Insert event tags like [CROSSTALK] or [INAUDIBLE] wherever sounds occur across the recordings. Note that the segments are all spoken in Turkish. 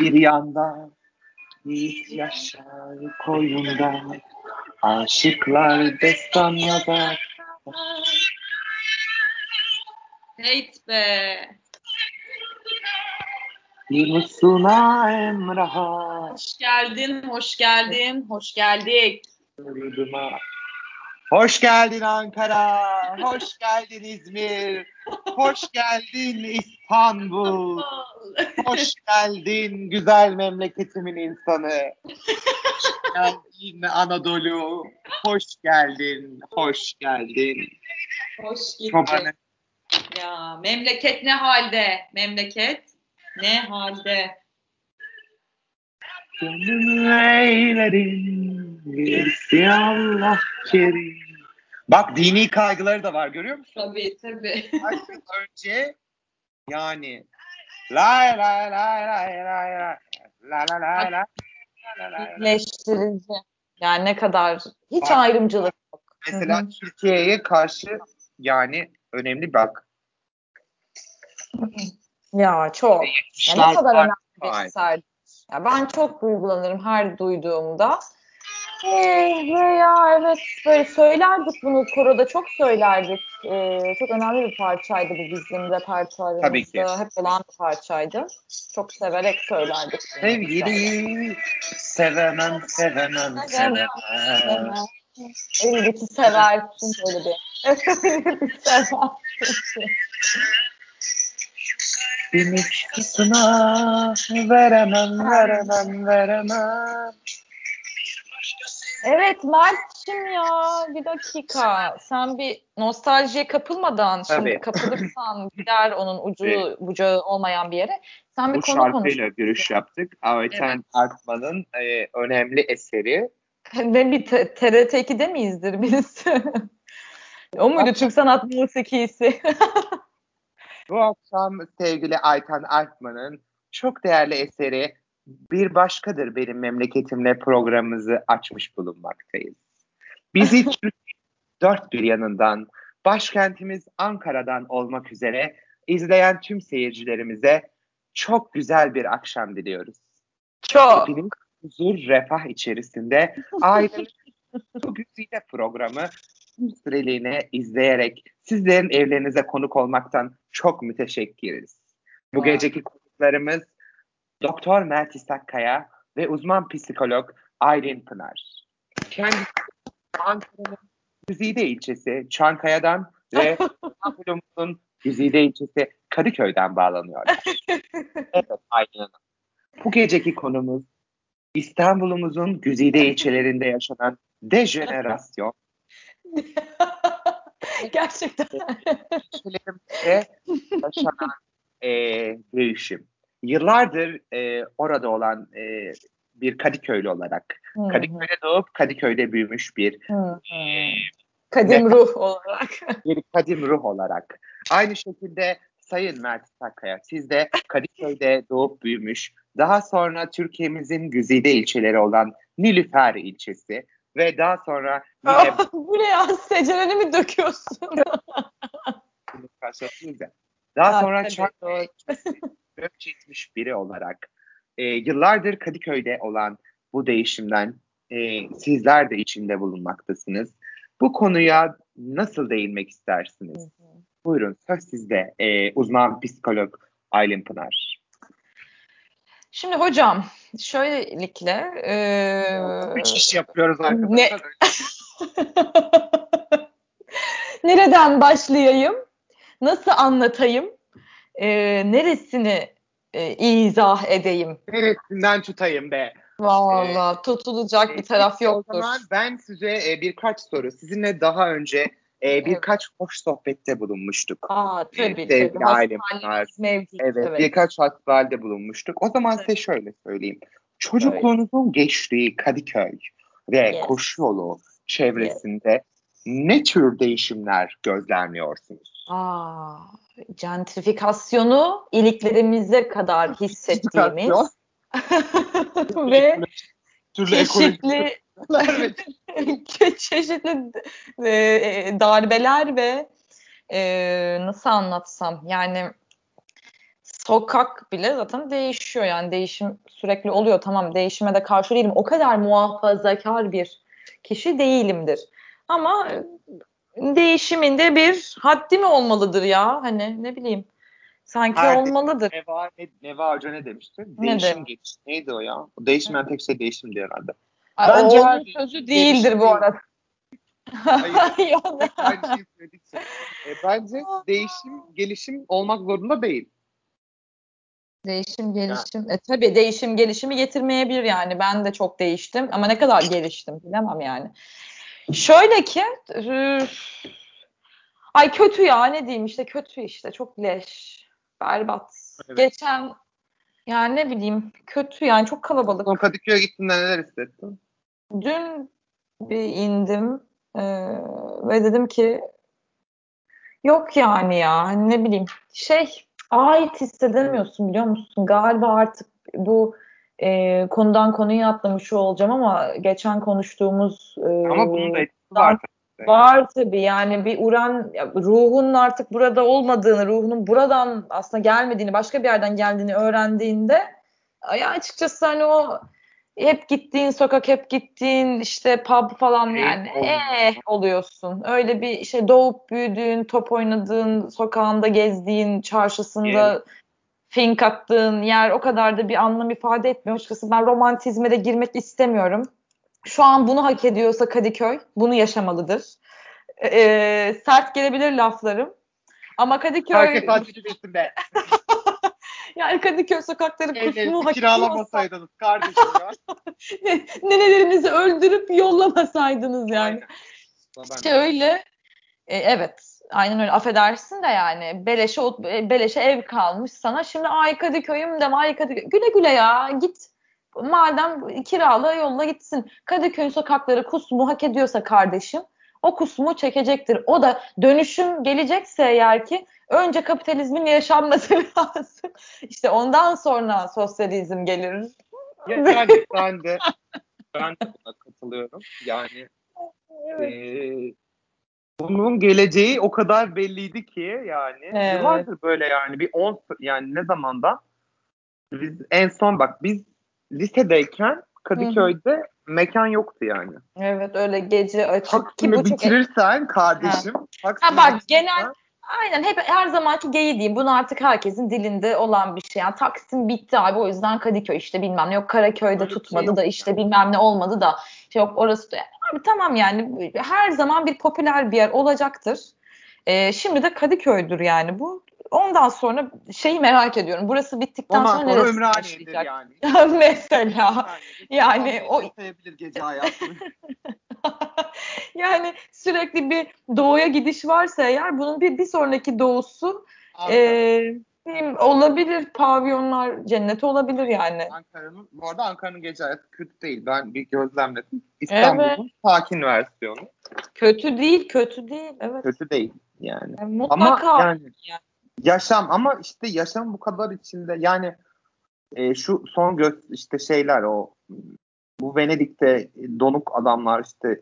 Bir yanda yiğit yaşar koyunda Aşıklar destan yazar Hate be. Yunus'una emraha Hoş geldin, hoş geldin, hoş geldik. Yurduma. Hoş geldin Ankara, hoş geldin İzmir, hoş geldin İstanbul, hoş geldin güzel memleketimin insanı. Hoş geldin Anadolu, hoş geldin, hoş geldin. Hoş geldin. Ya memleket ne halde? Memleket ne halde? Gönül birisi Allah kerim. Bak dini kaygıları da var görüyor musun? Tabii tabii. Önce yani lay lay lay lay lay lay la la la la la la la. Birleştirici. Yani ne kadar hiç Bak. ayrımcılık yok. Mesela. Türkiye'ye karşı yani önemli bak. Ya çok. Ya Yetmişler ne kadar önemli bir eser. Ya ben çok duygulanırım her duyduğumda. Ya evet böyle söylerdik bunu koroda çok söylerdik. Ee, çok önemli bir parçaydı bu bizim repertuarımızda. Tabii ki. Hep olan bir parçaydı. Çok severek söylerdik. Sevgili sevemem sevemem sevemem. Elbette seversin böyle bir. [LAUGHS] Seversin. Bir veremem veremem veremem. Evet Mert'cim ya bir dakika. Sen bir nostaljiye kapılmadan Tabii. şimdi kapılırsan [LAUGHS] gider onun ucu Evet. bucağı olmayan bir yere. Sen bir Bu konu konuş. şarkıyla giriş yaptık. Ayten Artman'ın e, önemli eseri. [LAUGHS] Ne bir TRT 2'de miyizdir biz? o muydu Türk Sanat Musikisi? [LAUGHS] Bu akşam sevgili Ayten Artman'ın çok değerli eseri Bir Başkadır Benim Memleketimle programımızı açmış bulunmaktayız. Bizi [LAUGHS] dört bir yanından, başkentimiz Ankara'dan olmak üzere izleyen tüm seyircilerimize çok güzel bir akşam diliyoruz. Çok. Hepiniz huzur, refah içerisinde ailenin [LAUGHS] bu güzide programı bir süreliğine izleyerek sizlerin evlerinize konuk olmaktan çok müteşekkiriz. Bu Aa. geceki konuklarımız Doktor Mert İsakkaya ve uzman psikolog Aylin Pınar. Kendisi Ankara'nın Güzide ilçesi Çankaya'dan ve [LAUGHS] İstanbul'umuzun Güzide ilçesi Kadıköy'den bağlanıyorlar. [LAUGHS] Evet Aylin Hanım. Bu geceki konumuz İstanbul'umuzun güzide ilçelerinde yaşanan dejenerasyon [LAUGHS] Gerçekten. ilçelerimizde yaşanan e, değişim. Yıllardır e, orada olan e, bir Kadıköylü olarak, Hı hı, Kadıköy'de doğup Kadıköy'de büyümüş bir, hı hı. Kadim ruh olarak. [LAUGHS] bir kadim ruh olarak. Aynı şekilde Sayın Mert Sakkaya, siz de Kadıköy'de doğup büyümüş, daha sonra Türkiye'mizin güzide ilçeleri olan Nilüfer ilçesi ve daha sonra yine [LAUGHS] Bu ne ya? Secereni mi döküyorsun? [LAUGHS] Daha Ha, sonra tabii, Çankaya Gökçetmiş biri olarak e, yıllardır Kadıköy'de olan bu değişimden e, sizler de içinde bulunmaktasınız. Bu konuya nasıl değinmek istersiniz? Buyurun söz sizde e, uzman psikolog Aylin Pınar. Şimdi hocam şöylelikle eee, Üç iş yapıyoruz ne- arkadaşlar. [LAUGHS] nereden başlayayım? Nasıl anlatayım? Eee, neresini e, izah edeyim? Neresinden tutayım be? Vallahi tutulacak bir taraf O yoktur. zaman ben size e, birkaç soru, sizinle daha önce e, birkaç hoş sohbette bulunmuştuk. Aa tabii Sevgili tabii. ailem Hastanemiz mevcut. Evet, Evet. birkaç hasbihalde bulunmuştuk. O zaman size şöyle söyleyeyim. Çocukluğunuzun geçtiği Kadıköy ve Yes. koşu yolu çevresinde ne tür değişimler gözlemliyorsunuz? Aa, gentrifikasyonu iliklerimize kadar hissettiğimiz [LAUGHS] ve çeşitli [LAUGHS] çeşitli e, e, darbeler ve e, nasıl anlatsam yani sokak bile zaten değişiyor. Yani değişim sürekli oluyor. Tamam değişime de karşı değilim. O kadar muhafazakar bir kişi değilimdir. Ama değişiminde bir haddi mi olmalıdır ya hani ne bileyim sanki Her olmalıdır. Neva, Neva Hoca ne demişti? Değişim geç. Neydi o ya? O değişmeyen tek şey değişimdi herhalde. Bence Onun sözü değildir bu arada. Hayır. [LAUGHS] Söyledikçe. E, bence değişim, gelişim olmak zorunda değil. Değişim, gelişim. Yani. E tabii değişim, gelişimi getirmeyebilir yani. Ben de çok değiştim ama ne kadar [LAUGHS] geliştim bilemem yani. Şöyle ki ay kötü ya ne diyeyim işte kötü işte çok leş. Berbat. Evet. Geçen yani ne bileyim kötü yani çok kalabalık. Son Kadıköy'e gittiğinde neler hissettin? Dün bir indim e, ve dedim ki yok yani ya hani ne bileyim şey ait hissedemiyorsun biliyor musun? Galiba artık bu e, konudan konuya atlamış olacağım ama geçen konuştuğumuz e, ama bunun da etkisi var. Var tabii yani bir uran ruhunun artık burada olmadığını, ruhunun buradan aslında gelmediğini, başka bir yerden geldiğini öğrendiğinde ya açıkçası hani o hep gittiğin sokak, hep gittiğin işte pub falan yani eh oluyorsun. Öyle bir şey doğup büyüdüğün, top oynadığın, sokağında gezdiğin, çarşısında. Fink attığın yer o kadar da bir anlam ifade etmiyor. Açıkçası ben romantizme de girmek istemiyorum. Şu an bunu hak ediyorsa Kadıköy bunu yaşamalıdır. Ee, sert gelebilir laflarım. Ama Kadıköy... Herkes acıcı bilsin be. [LAUGHS] yani Kadıköy sokakları kusmu hak kiralamasaydınız kardeşim ya. [LAUGHS] Nenelerinizi öldürüp yollamasaydınız yani. İşte öyle. E, evet. Aynen öyle. Affedersin de yani. Beleşe, beleşe ev kalmış sana. Şimdi ay Kadıköy'üm deme ay Kadıköy. Güle güle ya. Git madem kiralı yolla gitsin. Kadıköy sokakları kusmu hak ediyorsa kardeşim o kusmu çekecektir. O da dönüşüm gelecekse eğer ki önce kapitalizmin yaşanması [LAUGHS] lazım. İşte ondan sonra sosyalizm gelir. Yani ben de ben de [LAUGHS] buna katılıyorum. Yani evet. e, bunun geleceği o kadar belliydi ki yani evet. yıllardır böyle yani bir 10 yani ne zamanda biz en son bak biz lisedeyken Kadıköy'de Hı-hı. mekan yoktu yani. Evet öyle gece açık. Taksim'i ki bu bitirirsen çok... kardeşim. Ha. ha bak genel Aynen hep her zamanki geyi diyeyim. Bunu artık herkesin dilinde olan bir şey. Yani Taksim bitti abi o yüzden Kadıköy işte bilmem ne yok Karaköy'de Öyle tutmadı şey da işte bilmem ne olmadı da şey yok orası da. Abi tamam yani her zaman bir popüler bir yer olacaktır. Ee, şimdi de Kadıköy'dür yani bu. Ondan sonra şeyi merak ediyorum. Burası bittikten Ondan sonra, sonra neresi başlayacak? yani. [LAUGHS] Mesela. yani o gece hayatını. [LAUGHS] [LAUGHS] yani sürekli bir doğuya gidiş varsa eğer bunun bir bir sonraki doğusu e, olabilir pavyonlar cennet olabilir yani. Ankara'nın bu arada Ankara'nın gece hayatı kötü değil. Ben bir gözlemledim. İstanbul'un evet. sakin versiyonu. Kötü değil, kötü değil. Evet. Kötü değil yani. yani mutlaka ama yani, yani yaşam ama işte yaşam bu kadar içinde yani e, şu son göz işte şeyler o bu Venedik'te donuk adamlar işte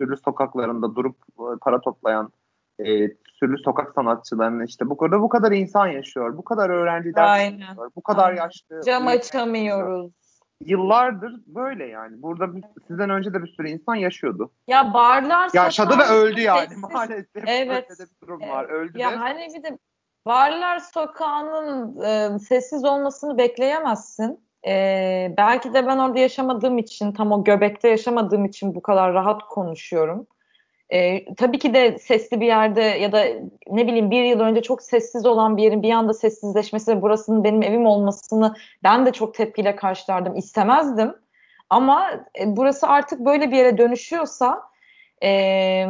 sürü sokaklarında durup e, para toplayan e, sürü sokak sanatçılarının işte bu kadar bu kadar insan yaşıyor. Bu kadar öğrenci ders yaşıyor. Bu kadar Aynen. yaşlı. Cam açamıyoruz. Yıllardır böyle yani. Burada sizden önce de bir sürü insan yaşıyordu. Ya barlar yaşadı ve öldü yani sessiz. [LAUGHS] maalesef. Evet. Böyle bir durum var. Öldü ya de. hani bir de Varlar Sokağı'nın e, sessiz olmasını bekleyemezsin. E, belki de ben orada yaşamadığım için, tam o göbekte yaşamadığım için bu kadar rahat konuşuyorum. E, tabii ki de sesli bir yerde ya da ne bileyim bir yıl önce çok sessiz olan bir yerin bir anda sessizleşmesi ve burasının benim evim olmasını ben de çok tepkiyle karşılardım. istemezdim. Ama e, burası artık böyle bir yere dönüşüyorsa e,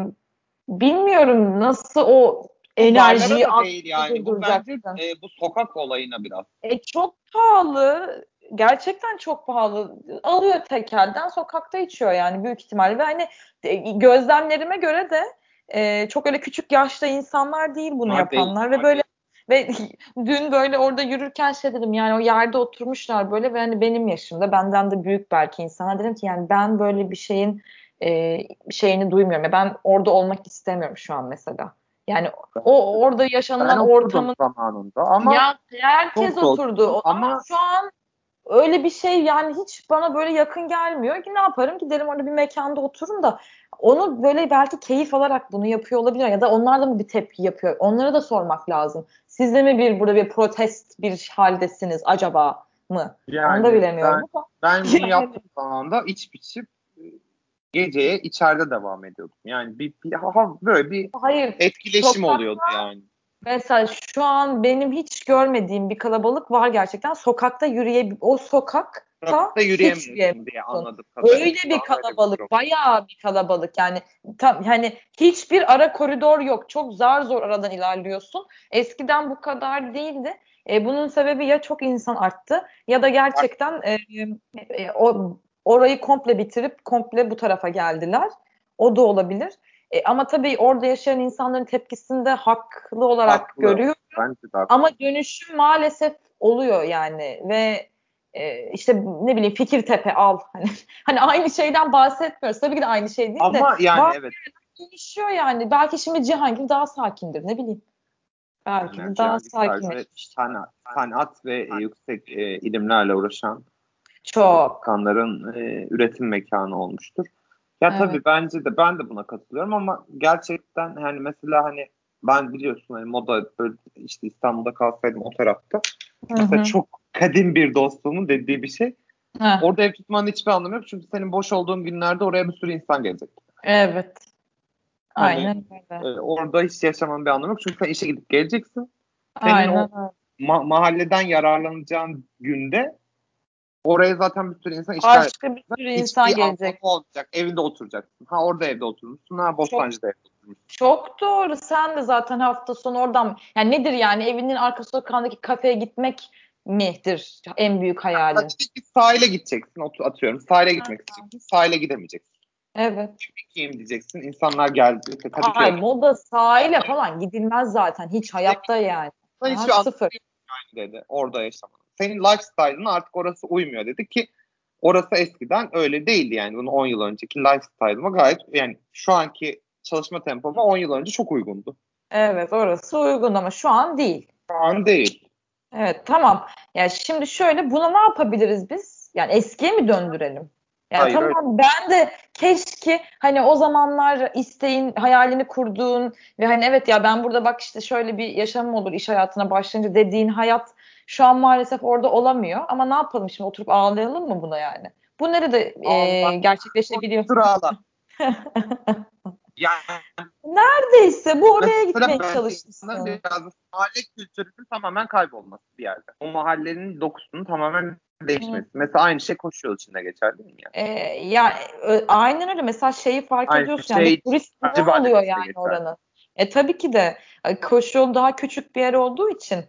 bilmiyorum nasıl o enerjiyi değil yani. Bu bence e, bu sokak olayına biraz. E, çok pahalı. Gerçekten çok pahalı. Alıyor tekelden sokakta içiyor yani büyük ihtimalle. Ve hani e, gözlemlerime göre de e, çok öyle küçük yaşta insanlar değil bunu Var yapanlar değil. ve böyle [LAUGHS] ve dün böyle orada yürürken şey dedim yani o yerde oturmuşlar böyle ve hani benim yaşımda benden de büyük belki insanlar dedim ki yani ben böyle bir şeyin e, şeyini duymuyorum. Ya ben orada olmak istemiyorum şu an mesela. Yani o orada yaşanılan ortamın zamanında ama ya herkes oturdu. O ama şu an öyle bir şey yani hiç bana böyle yakın gelmiyor ki ne yaparım giderim orada bir mekanda otururum da onu böyle belki keyif alarak bunu yapıyor olabilir ya da onlar da mı bir tepki yapıyor? Onlara da sormak lazım. Siz de mi bir burada bir protest bir haldesiniz acaba mı? Yani Onu da bilemiyorum ben, Ben bunu [LAUGHS] yaptığım zaman da iç biçip geceye içeride devam ediyordum. Yani bir, bir ha, böyle bir Hayır, etkileşim sokakta, oluyordu yani. Mesela şu an benim hiç görmediğim bir kalabalık var gerçekten. Sokakta yürüye o sokak Sokakta yürüyemiyorsun diye anladım. Öyle bir kalabalık, bir bayağı bir kalabalık. Yani tam yani hiçbir ara koridor yok. Çok zar zor aradan ilerliyorsun. Eskiden bu kadar değildi. E, bunun sebebi ya çok insan arttı ya da gerçekten e, e, o orayı komple bitirip komple bu tarafa geldiler. O da olabilir. E, ama tabii orada yaşayan insanların tepkisini de haklı olarak haklı. görüyorum. Ama dönüşüm maalesef oluyor yani ve e, işte ne bileyim Fikirtepe al [LAUGHS] hani hani aynı şeyden bahsetmiyoruz. Tabii ki de aynı şey değil ama de. Ama yani evet. Dönüşüyor yani. Belki şimdi Cihangir daha sakindir ne bileyim. Belki yani daha sakin. Sanat, sanat ve yüksek e, ilimlerle uğraşan çok. Kanların e, üretim mekanı olmuştur. Ya evet. tabii bence de ben de buna katılıyorum ama gerçekten hani mesela hani ben biliyorsun hani moda böyle işte İstanbul'da kalsaydım o tarafta. Hı-hı. Mesela çok kadim bir dostluğumun dediği bir şey. Heh. Orada ev tutmanın hiçbir anlamı yok. Çünkü senin boş olduğun günlerde oraya bir sürü insan gelecek. Evet. Hani, Aynen öyle. E, orada hiç yaşamanın bir anlamı yok. Çünkü sen işe gidip geleceksin. Senin Aynen o ma- mahalleden yararlanacağın günde Oraya zaten bir sürü insan işgal Başka bir sürü insan Hiçbir gelecek. olacak. Evinde oturacaksın. Ha orada evde oturmuşsun. Ha Bostancı'da evde oturmuşsun. Çok doğru. Sen de zaten hafta sonu oradan yani nedir yani evinin arka sokağındaki kafeye gitmek midir en büyük hayalin? Açıkçası sahile gideceksin atıyorum. Sahile gitmek isteyeceksin. Sahile gidemeyeceksin. Evet. Kim diyeceksin. İnsanlar geldi. Tabii Ay, ki moda sahile falan gidilmez zaten. Hiç hayatta yani. Hiç sıfır. dedi. Orada yaşamak senin lifestyle'ın artık orası uymuyor dedi ki orası eskiden öyle değildi yani bunu 10 yıl önceki lifestyle'ıma gayet yani şu anki çalışma tempoma 10 yıl önce çok uygundu. Evet orası uygun ama şu an değil. Şu an değil. Evet tamam. Yani şimdi şöyle buna ne yapabiliriz biz? Yani eskiye mi döndürelim? Yani Hayır, tamam öyle. ben de keşke hani o zamanlar isteğin, hayalini kurduğun ve hani evet ya ben burada bak işte şöyle bir yaşamım olur iş hayatına başlayınca dediğin hayat şu an maalesef orada olamıyor. Ama ne yapalım şimdi oturup ağlayalım mı buna yani? Bu nerede e, gerçekleşebiliyor? Ağla. [LAUGHS] yani, Neredeyse bu oraya gitmeye çalışmışsın. Biraz mahalle kültürünün tamamen kaybolması bir yerde. O mahallenin dokusunun tamamen değişmesi. Hı. Mesela aynı şey koşu yol içinde geçer değil mi? Yani? Ee, ya e, aynen öyle. Mesela şeyi fark aynı ediyorsun şey, yani turist ne oluyor yani geçer. oranın. E tabii ki de koşu yolu daha küçük bir yer olduğu için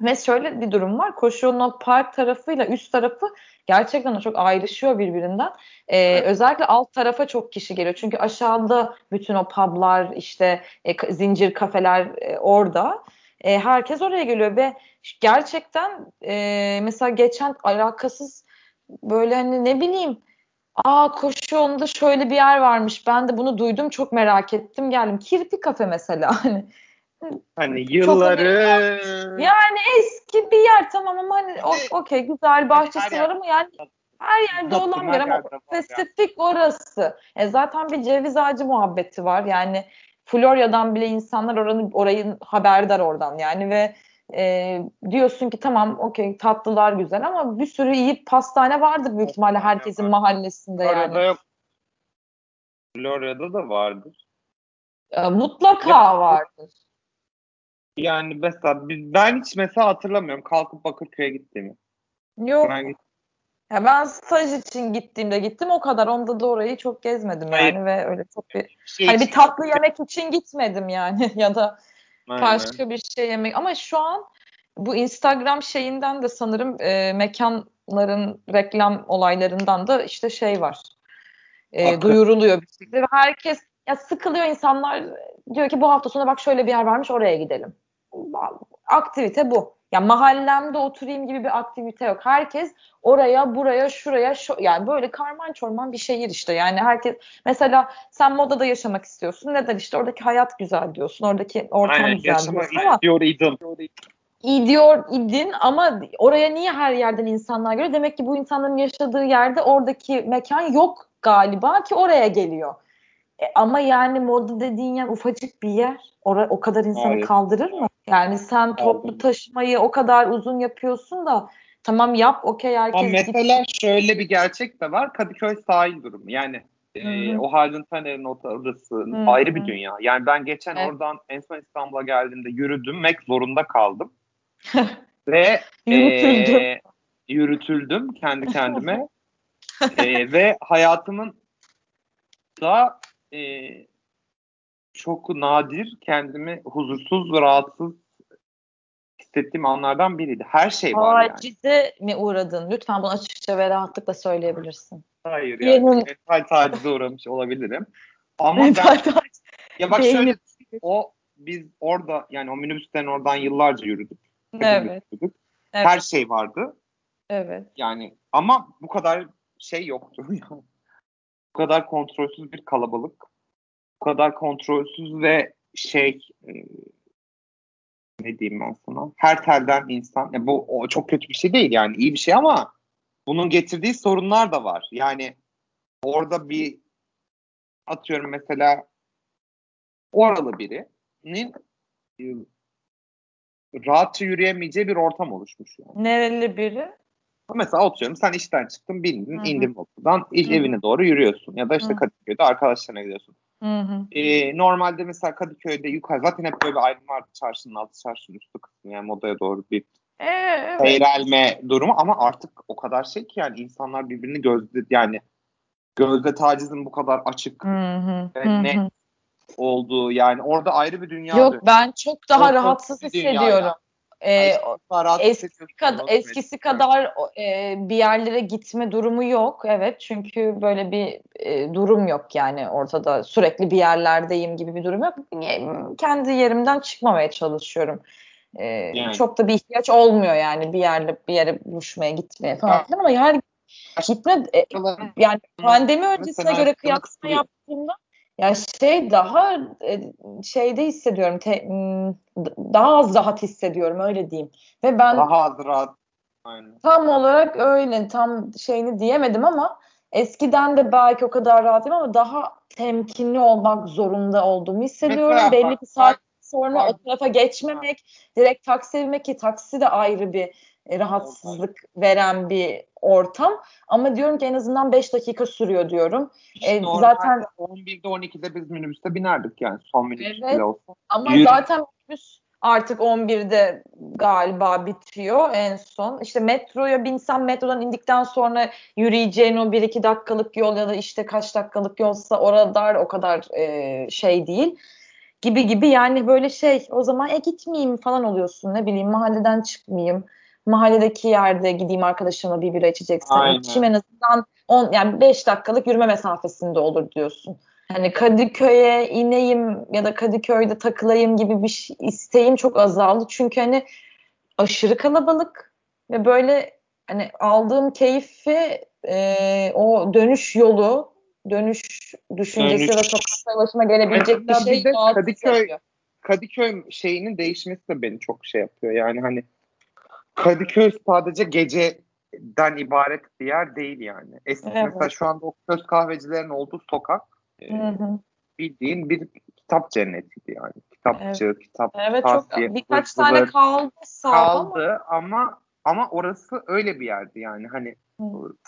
ve şöyle bir durum var. Koşu yolunun park tarafıyla üst tarafı gerçekten çok ayrışıyor birbirinden. Ee, evet. Özellikle alt tarafa çok kişi geliyor. Çünkü aşağıda bütün o publar, işte e, zincir kafeler e, orada. E, herkes oraya geliyor ve gerçekten e, mesela geçen alakasız böyle hani ne bileyim aa koşu yolunda şöyle bir yer varmış. Ben de bunu duydum çok merak ettim geldim. Kirpi kafe mesela [LAUGHS] hani Hani yılları yani eski bir yer tamam ama hani okey güzel bahçesi var ama yani her yerde olan bir yer ama spesifik orası. E zaten bir ceviz ağacı muhabbeti var. Yani Florya'dan bile insanlar oranı orayı haberdar oradan yani ve e, diyorsun ki tamam okey tatlılar güzel ama bir sürü iyi pastane vardır büyük ihtimalle herkesin mahallesinde Florya'da yani. yok. Florya'da da vardır. E, mutlaka vardır. Yani mesela ben hiç mesela hatırlamıyorum kalkıp Bakırköy'e gittiğimi. Yok. Ben. Ya ben staj için gittiğimde gittim o kadar. Onda da orayı çok gezmedim Hayır. yani ve öyle çok bir şey hani bir tatlı yemek için gitmedim yani [LAUGHS] ya da Aynen. başka bir şey yemek. Ama şu an bu Instagram şeyinden de sanırım e, mekanların reklam olaylarından da işte şey var. E, duyuruluyor bir şekilde ve herkes ya sıkılıyor insanlar diyor ki bu hafta sonu bak şöyle bir yer varmış oraya gidelim. Aktivite bu. Ya mahallemde oturayım gibi bir aktivite yok. Herkes oraya, buraya, şuraya, şu, yani böyle karman çorman bir şehir işte. Yani herkes mesela sen modada yaşamak istiyorsun. Neden işte oradaki hayat güzel diyorsun. Oradaki ortam Aynen, güzel diyorsun ama istiyordum. iyi diyor idin ama oraya niye her yerden insanlar geliyor? Demek ki bu insanların yaşadığı yerde oradaki mekan yok galiba ki oraya geliyor. E, ama yani moda dediğin yer ufacık bir yer. Ora, o kadar insanı Evet. kaldırır mı? Yani sen toplu taşımayı o kadar uzun yapıyorsun da tamam yap okey Ama herkes mesela şöyle bir gerçek de var. Kadıköy sahil durumu. Yani e, o Haldun Taner'in orası ayrı bir dünya. Yani ben geçen Evet. oradan en son İstanbul'a geldiğimde yürüdüm. Mek zorunda kaldım. [LAUGHS] Ve Yürütüldüm. e, yürütüldüm kendi [LAUGHS] kendime. [LAUGHS] E, ve hayatımın da e, çok nadir kendimi huzursuz ve rahatsız hissettiğim anlardan biriydi. Her şey var yani. tacize mi uğradın? Lütfen bunu açıkça ve rahatlıkla söyleyebilirsin. Hayır yani mental tacize uğramış olabilirim. Ama ben taciz. ya bak Beynim- şöyle o biz orada yani o minibüsten oradan yıllarca yürüdük. Evet. yürüdük. Evet. Her şey vardı. Evet. Yani ama bu kadar şey yoktu. [LAUGHS] Yani. bu kadar kontrolsüz bir kalabalık. Bu kadar kontrolsüz ve şey e, ne diyeyim ben sana? Her telden insan. Ya bu çok kötü bir şey değil yani iyi bir şey ama bunun getirdiği sorunlar da var. Yani orada bir atıyorum mesela oralı birinin e, rahatça yürüyemeyeceği bir ortam oluşmuş yani. Nereli biri? Mesela atıyorum sen işten çıktın bindin Hı hı. indin okuldan iş Hı hı. evine doğru yürüyorsun ya da işte Hı. Kadıköy'de arkadaşlarına gidiyorsun. Ee, normalde mesela Kadıköy'de yukarı zaten hep böyle bir ayrım vardı çarşının altı çarşının üstü kısmı yani modaya doğru bir evet. seyrelme durumu ama artık o kadar şey ki yani insanlar birbirini gözde yani gözde tacizin bu kadar açık Hı hı. ve Hı net olduğu yani orada ayrı bir dünya Yok dönüyor. ben çok daha Korkunç rahatsız hissediyorum. yani. Rahat eskisi onu eskisi kadar e, bir yerlere gitme durumu yok. Evet çünkü böyle bir e, durum yok yani ortada sürekli bir yerlerdeyim gibi bir durum yok. E, Kendi yerimden çıkmamaya çalışıyorum. E, Yani. Çok da bir ihtiyaç olmuyor yani bir yerle bir yere buluşmaya gitmeye falan ama yani gitme e, yani pandemi öncesine Mesela göre kıyaslama yaptığımda ya şey daha e, şeyde hissediyorum te- daha az rahat hissediyorum öyle diyeyim ve ben Daha az rahat. Aynen. tam olarak öyle tam şeyini diyemedim ama eskiden de belki o kadar rahat değilim ama daha temkinli olmak zorunda olduğumu hissediyorum Mesela belli bir saat sonra bak- o tarafa geçmemek direkt taksiye binmek ki taksi de ayrı bir rahatsızlık veren bir ortam ama diyorum ki en azından 5 dakika sürüyor diyorum. E, Normalde zaten 11'de 12'de biz minibüste binerdik yani son minibüs Evet. bile olsa. ama Yürü. zaten minibüs artık 11'de galiba bitiyor en son. İşte metroya binsem metrodan indikten sonra yürüyeceğin o 1-2 dakikalık yol ya da işte kaç dakikalık yolsa orada o kadar e, şey değil. Gibi gibi yani böyle şey o zaman e gitmeyeyim falan oluyorsun ne bileyim mahalleden çıkmayayım. Mahalledeki yerde gideyim arkadaşımla bir bira içeceksem Aynen. içeyim en azından 10 yani 5 dakikalık yürüme mesafesinde olur diyorsun. Hani Kadıköy'e ineyim ya da Kadıköy'de takılayım gibi bir şey, isteğim çok azaldı. Çünkü hani aşırı kalabalık ve böyle hani aldığım keyfi e, o dönüş yolu, dönüş düşüncesi Dönüş. ve sokakta başıma gelebilecek bir şey bir Kadıköy-. Kadıköy şeyinin değişmesi de beni çok şey yapıyor. Yani hani Kadıköy sadece geceden ibaret bir yer değil yani. Eski Evet. mesela şu anda o köz kahvecilerin olduğu sokak e, Hı hı. bildiğin bir kitap cennetiydi yani. Kitapçı, kitap Evet çok tavsiye, birkaç ıvır tane kaldı sağ ama kaldı ama ama orası öyle bir yerdi yani hani.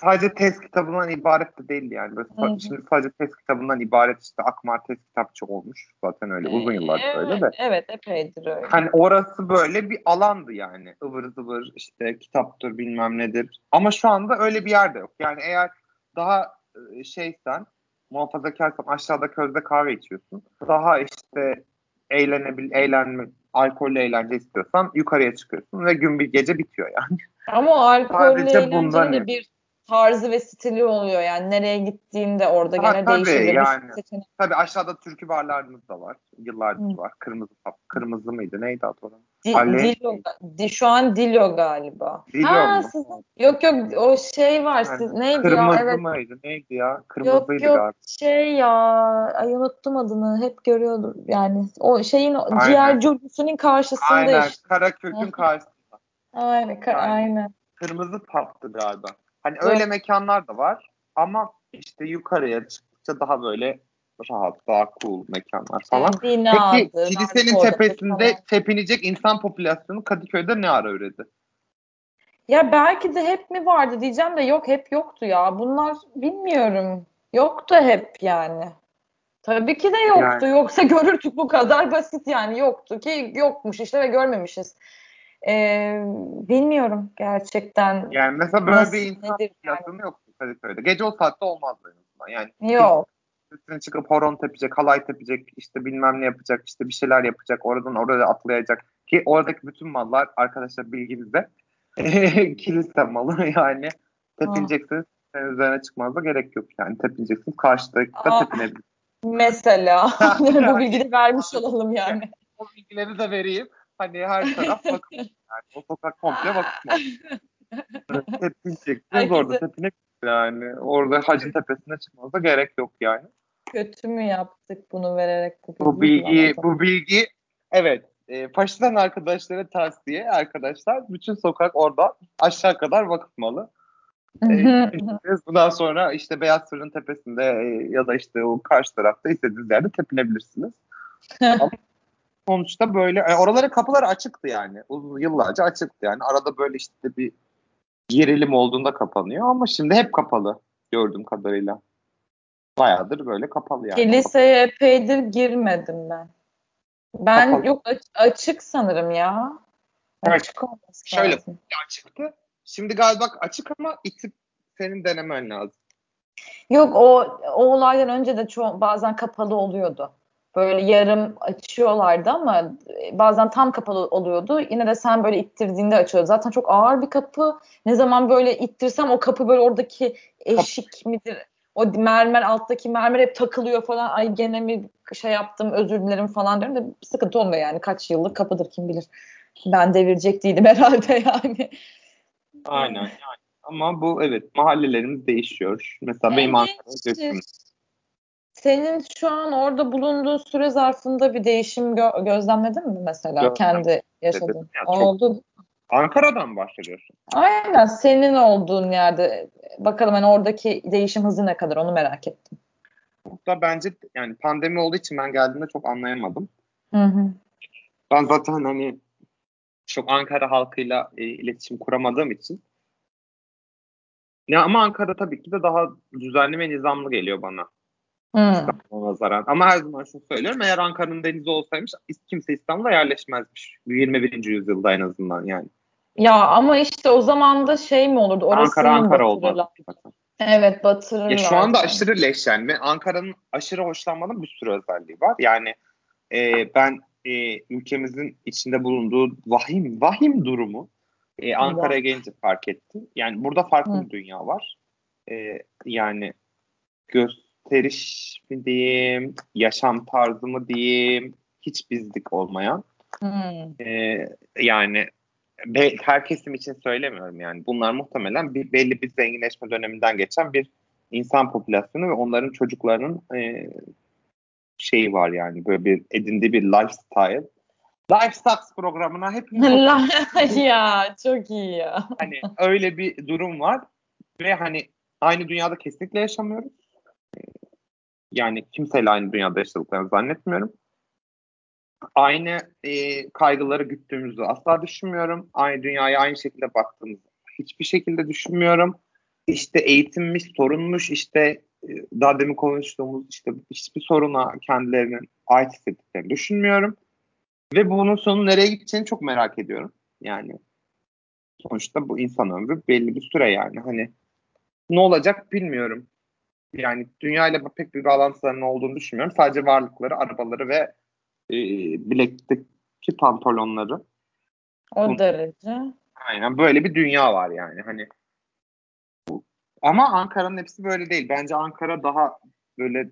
Sadece test kitabından ibaret de değildi yani. Böyle sa- Hı hı. Şimdi sadece test kitabından ibaret işte Akmar test kitapçı olmuş. Zaten öyle uzun yıllardır evet, öyle de. Evet epeydir öyle. Hani orası böyle bir alandı yani. ıvır zıvır işte kitaptır bilmem nedir. Ama şu anda öyle bir yerde yok. Yani eğer daha e, şeysen muhafazakarsan aşağıda közde kahve içiyorsun. Daha işte eğlenebil, eğlenme, alkollü eğlence istiyorsan yukarıya çıkıyorsun ve gün bir gece bitiyor yani. Ama alkollü bundan eğlencenin de ne? bir tarzı ve stili oluyor yani nereye gittiğinde orada Ha, gene tabii, değişebilir. yani. Seçenek. Tabii aşağıda türkü barlarımız da var. Yıllardır Hı. var. Kırmızı kırmızı mıydı? Neydi adı onun? Di. Dilo, di, şu an Dilo galiba. Dilo ha, mu? sizin, yok yok o şey var. Yani Siz, neydi Kırmızı ya? Evet. mıydı? Neydi ya? Yok Kırmızıydı yok galiba. şey ya ay unuttum adını hep görüyordum yani o şeyin Aynen. ciğerci karşısında Aynen. işte. Karakürk'ün karşısında. Aynen, ka- Yani. aynen. Kırmızı pub'tı galiba. Hani Evet. öyle mekanlar da var ama işte yukarıya çıktıkça daha böyle rahat, daha cool mekanlar falan. Binadır, Peki kilisenin narkodur tepesinde falan. tepinecek insan popülasyonu Kadıköy'de ne ara üredi? Ya belki de hep mi vardı diyeceğim de yok hep yoktu ya. Bunlar bilmiyorum. Yoktu hep yani. Tabii ki de yoktu. Yani. Yoksa görürdük bu kadar basit yani. Yoktu ki yokmuş işte ve görmemişiz. Ee, bilmiyorum gerçekten. Yani mesela böyle Nasıl, bir insan popülasyonu yoktu Kadıköy'de. Gece o saatte olmazdı en azından. Yani Yok. üstüne çıkıp horon tepecek, halay tepecek, işte bilmem ne yapacak, işte bir şeyler yapacak, oradan oraya atlayacak. Ki oradaki bütün mallar arkadaşlar bilginizde [LAUGHS] kilise malı [LAUGHS] yani tepineceksiniz. Senin üzerine çıkmanıza gerek yok yani tepineceksiniz. Karşıdaki da Aa. tepinebilirsiniz. Mesela [LAUGHS] bu bilgiyi vermiş olalım yani. O bilgileri de vereyim. Hani her taraf [LAUGHS] vakıf. Yani o sokak komple vakıf malı. [LAUGHS] Tepineceksiniz Herkese- orada tepinebilirsiniz yani. Orada hacın tepesine çıkmanıza gerek yok yani. Kötü mü yaptık bunu vererek bu Bu bilgi, bu bilgi evet. E, faşistan arkadaşlara tavsiye arkadaşlar. Bütün sokak orada aşağı kadar vakıfmalı. E, biz bundan sonra işte Beyaz Fırın tepesinde e, ya da işte o karşı tarafta istediğiniz yerde tepinebilirsiniz. [LAUGHS] Sonuçta böyle e, oraların kapıları açıktı yani. Uzun yıllarca açıktı yani. Arada böyle işte bir gerilim olduğunda kapanıyor ama şimdi hep kapalı gördüğüm kadarıyla. Bayağıdır böyle kapalı yani. Kiliseye epeydir girmedim ben. Ben Kapalı. yok aç- açık sanırım ya. Evet. Açık olması Şöyle. lazım. açıktı. Şimdi galiba açık ama itip senin denemen lazım. Yok o o olaydan önce de ço- bazen kapalı oluyordu. Böyle yarım açıyorlardı ama bazen tam kapalı oluyordu. Yine de sen böyle ittirdiğinde açıyordu. Zaten çok ağır bir kapı. Ne zaman böyle ittirsem o kapı böyle oradaki eşik midir? O mermer alttaki mermer hep takılıyor falan. Ay gene mi şey yaptım özür dilerim falan diyorum da sıkıntı olmuyor yani. Kaç yıllık kapıdır kim bilir. Ben devirecek değilim [LAUGHS] herhalde yani. Aynen. yani. Ama bu evet mahallelerimiz değişiyor. Mesela benim Ankara'da. Senin şu an orada bulunduğu süre zarfında bir değişim gö- gözlemledin mi mesela Gözlemledim. kendi yaşadığın? Ya çok- Oldu. Ankara'dan bahsediyorsun. Aynen senin olduğun yerde bakalım hani oradaki değişim hızı ne kadar onu merak ettim. Da bence yani pandemi olduğu için ben geldiğimde çok anlayamadım. Hı hı. Ben zaten hani çok Ankara halkıyla e, iletişim kuramadığım için. Ya ama Ankara tabii ki de daha düzenli ve nizamlı geliyor bana. Hı. İstanbul'a nazaran. Ama her zaman şunu söylüyorum. Eğer Ankara'nın denizi olsaymış kimse İstanbul'a yerleşmezmiş. 21. yüzyılda en azından yani. Ya ama işte o zaman da şey mi olurdu? Orasını Ankara Ankara batırırlar. Evet batırırlar. Ya şu anda aşırı yani. Ve Ankara'nın aşırı hoşlanmanın bir sürü özelliği var. Yani e, ben e, ülkemizin içinde bulunduğu vahim vahim durumu e, Ankara'ya gelince fark ettim. Yani burada farklı Hı. bir dünya var. E, yani gösteriş mi diyeyim, yaşam tarzı mı diyeyim, hiç bizlik olmayan. Hı. E, yani be, her kesim için söylemiyorum yani. Bunlar muhtemelen bir, belli bir zenginleşme döneminden geçen bir insan popülasyonu ve onların çocuklarının e, şeyi var yani böyle bir edindiği bir lifestyle. Lifestyle programına hepimiz [LAUGHS] ya çok iyi ya. hani öyle bir durum var ve hani aynı dünyada kesinlikle yaşamıyoruz. Yani kimseyle aynı dünyada yaşadıklarını zannetmiyorum. Aynı e, kaygıları güttüğümüzü asla düşünmüyorum. Aynı dünyaya aynı şekilde baktığımızı hiçbir şekilde düşünmüyorum. İşte eğitimmiş, sorunmuş, işte e, daha demin konuştuğumuz işte hiçbir soruna kendilerinin ait hissettiklerini düşünmüyorum. Ve bunun sonu nereye gideceğini çok merak ediyorum. Yani sonuçta bu insan ömrü belli bir süre yani. Hani ne olacak bilmiyorum. Yani dünyayla pek bir bağlantılarının olduğunu düşünmüyorum. Sadece varlıkları, arabaları ve e, bilekteki pantolonları. O Hı. derece. Aynen böyle bir dünya var yani. Hani bu Ama Ankara'nın hepsi böyle değil. Bence Ankara daha böyle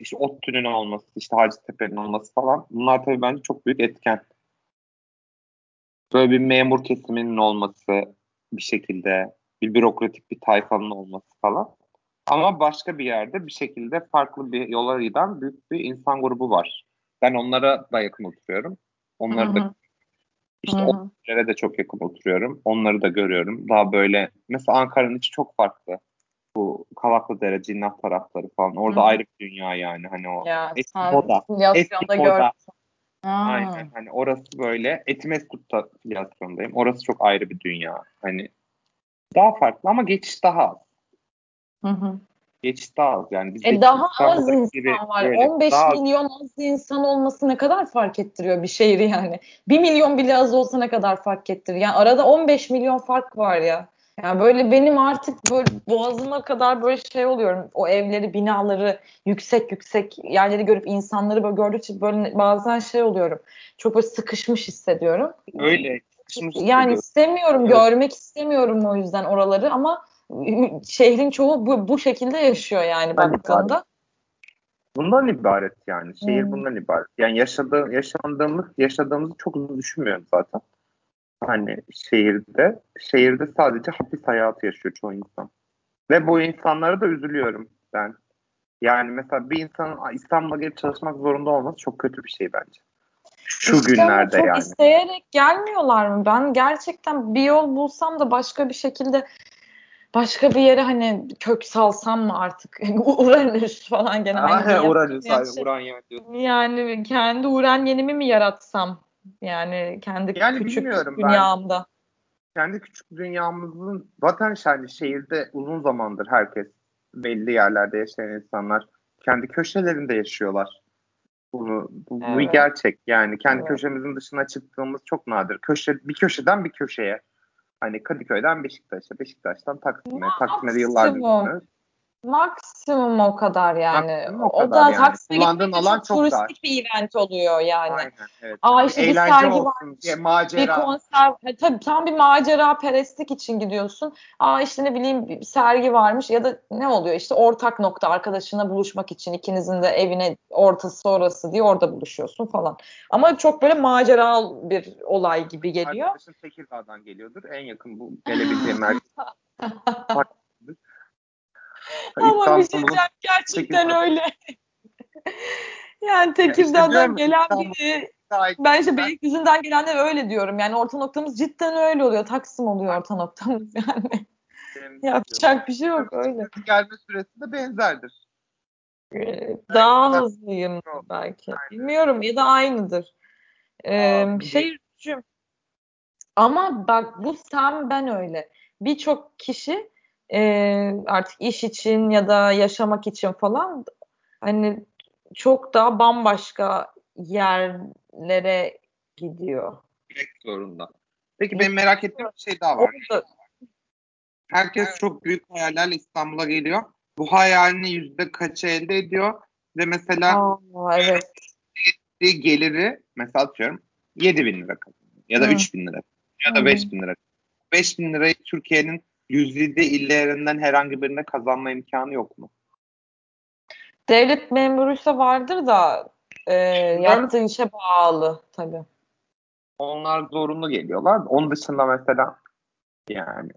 işte ODTÜ'nün olması, işte Hacettepe'nin olması falan. Bunlar tabii bence çok büyük etken. Böyle bir memur kesiminin olması bir şekilde, bir bürokratik bir tayfanın olması falan. Ama başka bir yerde bir şekilde farklı bir yola giden büyük bir insan grubu var. Ben onlara da yakın oturuyorum. Onları da işte onlara da çok yakın oturuyorum. Onları da görüyorum. Daha böyle mesela Ankara'nın içi çok farklı. Bu Kavaklıdere, Cinnah tarafları falan. Orada Hı-hı. ayrı bir dünya yani. Hani o ya, eski moda. Eski moda. Aynen. Hani orası böyle. Etimeskut'ta filyasyondayım. Orası çok ayrı bir dünya. Hani daha farklı ama geçiş daha az. Hı hı. Geçiş daha az. Yani biz e daha az insan gibi var. Böyle, 15 milyon az. az insan olması ne kadar fark ettiriyor bir şehri yani. 1 milyon bile az olsa ne kadar fark ettiriyor. Yani arada 15 milyon fark var ya. Yani böyle benim artık böyle boğazıma kadar böyle şey oluyorum. O evleri, binaları, yüksek yüksek yerleri görüp insanları böyle gördükçe böyle bazen şey oluyorum. Çok böyle sıkışmış hissediyorum. Öyle. Sıkışmış yani istemiyorum, evet. görmek istemiyorum o yüzden oraları ama şehrin çoğu bu, bu şekilde yaşıyor yani baktığında. Bundan ibaret yani. Şehir hmm. bundan ibaret. Yani yaşadığı, yaşandığımız, yaşadığımızı çok uzun düşünmüyorum zaten. Hani şehirde, şehirde sadece hapis hayatı yaşıyor çoğu insan. Ve bu insanlara da üzülüyorum ben. Yani mesela bir insanın İstanbul'a gelip çalışmak zorunda olması çok kötü bir şey bence. Şu işte günlerde çok yani. İsteyerek gelmiyorlar mı? Ben gerçekten bir yol bulsam da başka bir şekilde başka bir yere hani kök salsam mı artık? [LAUGHS] Uranüs falan gene. Aha, [LAUGHS] Uranüs, şey, Uranyen diyorsun. Yani kendi Uranyenimi mi yaratsam? Yani kendi yani küçük dünyamda. Ben, kendi küçük dünyamızın zaten yani şehirde uzun zamandır herkes belli yerlerde yaşayan insanlar kendi köşelerinde yaşıyorlar. Bunu bu, evet. bu gerçek. Yani kendi evet. köşemizin dışına çıktığımız çok nadir. Köşe bir köşeden bir köşeye. Hani Kadıköy'den Beşiktaş'a, Beşiktaş'tan Taksim'e, Taksim'e de yıllardır Maksimum o kadar yani. Maksimum o, o da yani. Taksim'e Kullandığın alan çok turistik dar. bir event oluyor yani. Aynen, evet. Aa işte bir sergi olsun, var. Diye, macera. Bir konser. E, tabii tam bir macera perestlik için gidiyorsun. Aa işte ne bileyim bir sergi varmış ya da ne oluyor işte ortak nokta arkadaşına buluşmak için ikinizin de evine ortası orası diye orada buluşuyorsun falan. Ama çok böyle macera bir olay gibi geliyor. Arkadaşın Tekirdağ'dan geliyordur. En yakın bu gelebileceğim merkez. [LAUGHS] Ama bir şey diyeceğim gerçekten öyle. [LAUGHS] yani Tekirdağ'dan işte gelen biri ben işte Beylikdüzü'nden gelenler öyle diyorum. Yani orta noktamız cidden öyle oluyor. Taksim oluyor orta noktamız [LAUGHS] yani. Yapacak bir şey yok öyle. Gelme süresi de benzerdir. Ee, daha hızlıyım belki. Bilmiyorum ya da aynıdır. Ee, şey ama bak bu sen ben öyle. Birçok kişi e, artık iş için ya da yaşamak için falan hani çok daha bambaşka yerlere gidiyor. Direkt zorunda. Peki benim merak ettiğim bir şey daha var. Orada... Herkes çok büyük hayallerle İstanbul'a geliyor. Bu hayalini yüzde kaçı elde ediyor? Ve mesela Aa, evet. geliri mesela atıyorum 7 bin lira kazanıyor. Ya da Hı. 3 bin lira. Ya da Hı. 5 bin lira. 5 bin lirayı Türkiye'nin yüzde illerinden herhangi birine kazanma imkanı yok mu? Devlet memuruysa vardır da e, yaptığı işe bağlı tabii. Onlar zorunlu geliyorlar. Onun dışında mesela yani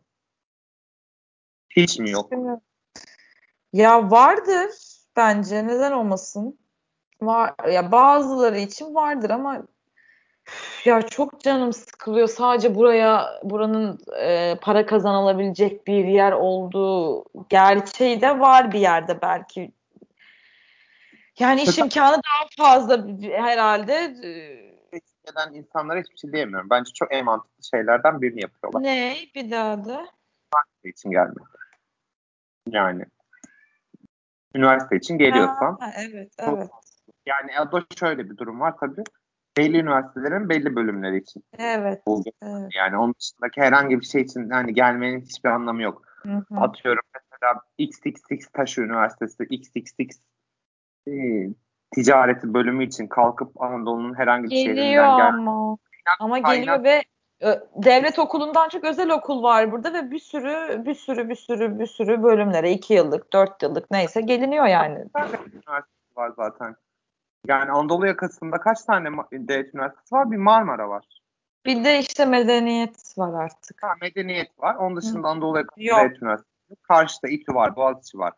hiç mi yok? Ya vardır bence. Neden olmasın? Var ya bazıları için vardır ama ya çok canım sıkılıyor. Sadece buraya buranın e, para kazanılabilecek bir yer olduğu gerçeği de var bir yerde belki. Yani iş imkanı daha fazla herhalde. Eden insanlara hiçbir şey diyemiyorum. Bence çok en mantıklı şeylerden birini yapıyorlar. Ne? Bir daha da. Üniversite için gelmek. Yani üniversite için geliyorsan. Ha, evet, evet. Yani da şöyle bir durum var tabii belli üniversitelerin belli bölümleri için. Evet. evet. Yani onun dışındaki herhangi bir şey için hani gelmenin hiçbir anlamı yok. Hı hı. Atıyorum mesela XXX Taşı Üniversitesi XXX e, ticareti bölümü için kalkıp Anadolu'nun herhangi bir geliyor şehrinden gel. ama. Ama kaynak, geliyor ve devlet okulundan çok özel okul var burada ve bir sürü bir sürü bir sürü bir sürü bölümlere iki yıllık dört yıllık neyse geliniyor yani. Üniversitesi var zaten. Yani Anadolu yakasında kaç tane devlet üniversitesi var? Bir Marmara var. Bir de işte medeniyet var artık. Ha, medeniyet var. Onun dışında Hı. Anadolu yakasında devlet üniversitesi. Karşıda İTÜ var, Boğaziçi var.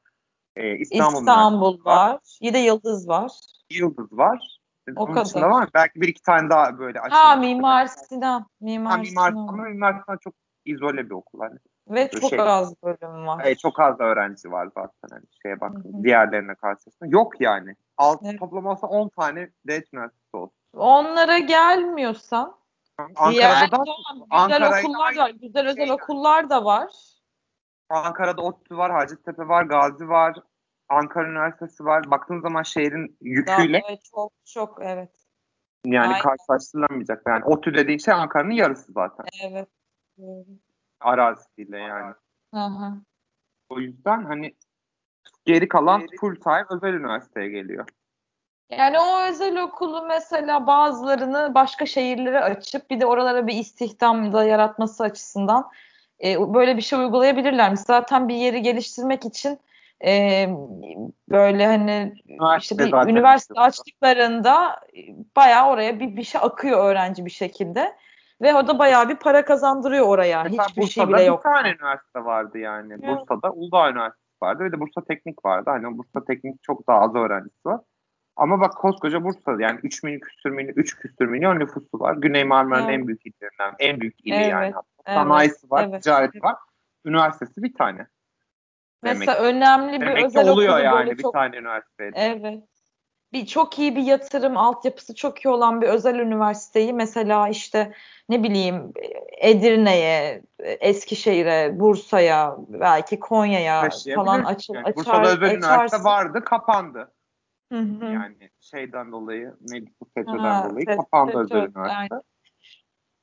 Ee, İstanbul, İstanbul var. var. De Yıldız var. Yıldız var. O Onun kadar. var Belki bir iki tane daha böyle. Ha Mimar Sinan. Mimar, ha, Mimar Sinan. Ama Mimar Sinan çok izole bir okul. Hani. Ve çok şey, az bölüm var. Evet, çok az öğrenci var zaten. Hani şeye bakın. Diğerlerine karşısında. Yok yani. Alt evet. toplam olsa 10 tane devlet üniversitesi olsun. Onlara gelmiyorsan Ankara'da da güzel okullar da var. Güzel özel şey, okullar da var. Ankara'da ODTÜ var, Hacettepe var, Gazi var, Ankara Üniversitesi var. Baktığın zaman şehrin yüküyle. evet, çok çok evet. Yani Aynen. karşılaştırılamayacak. Yani ODTÜ dediğin şey Ankara'nın yarısı zaten. Evet. Arazisiyle yani. Hı hı. O yüzden hani geri kalan full time özel üniversiteye geliyor. Yani o özel okulu mesela bazılarını başka şehirlere açıp bir de oralara bir istihdam da yaratması açısından e, böyle bir şey uygulayabilirler. Zaten bir yeri geliştirmek için e, böyle hani üniversite işte bir üniversite açtıklarında bayağı oraya bir, bir şey akıyor öğrenci bir şekilde. Ve o da bayağı bir para kazandırıyor oraya. Mesela Hiçbir Bursa'da şey bile yok. Bursa'da bir tane üniversite vardı yani. Evet. Bursa'da Uludağ Üniversitesi vardı ve de Bursa Teknik vardı. Hani Bursa Teknik çok daha az öğrencisi var. Ama bak koskoca Bursa yani 3 milyon küsür milyon, 3 küsür milyon nüfusu var. Güney Marmara'nın evet. en büyük illerinden, en büyük ili evet. yani. Evet. Sanayisi var, evet. ticareti var. Üniversitesi bir tane. Mesela Demek, önemli bir Demek özel oluyor yani bir çok, tane üniversite. Evet. Bir çok iyi bir yatırım altyapısı çok iyi olan bir özel üniversiteyi mesela işte ne bileyim Edirne'ye, Eskişehir'e, Bursa'ya, belki Konya'ya falan açıl yani açar. Bursa'da özel açarsın. üniversite vardı, kapandı. Hı hı. Yani şeyden dolayı, ne bu FETÖ'den dolayı FETÖ, kapandı özel üniversite. Yani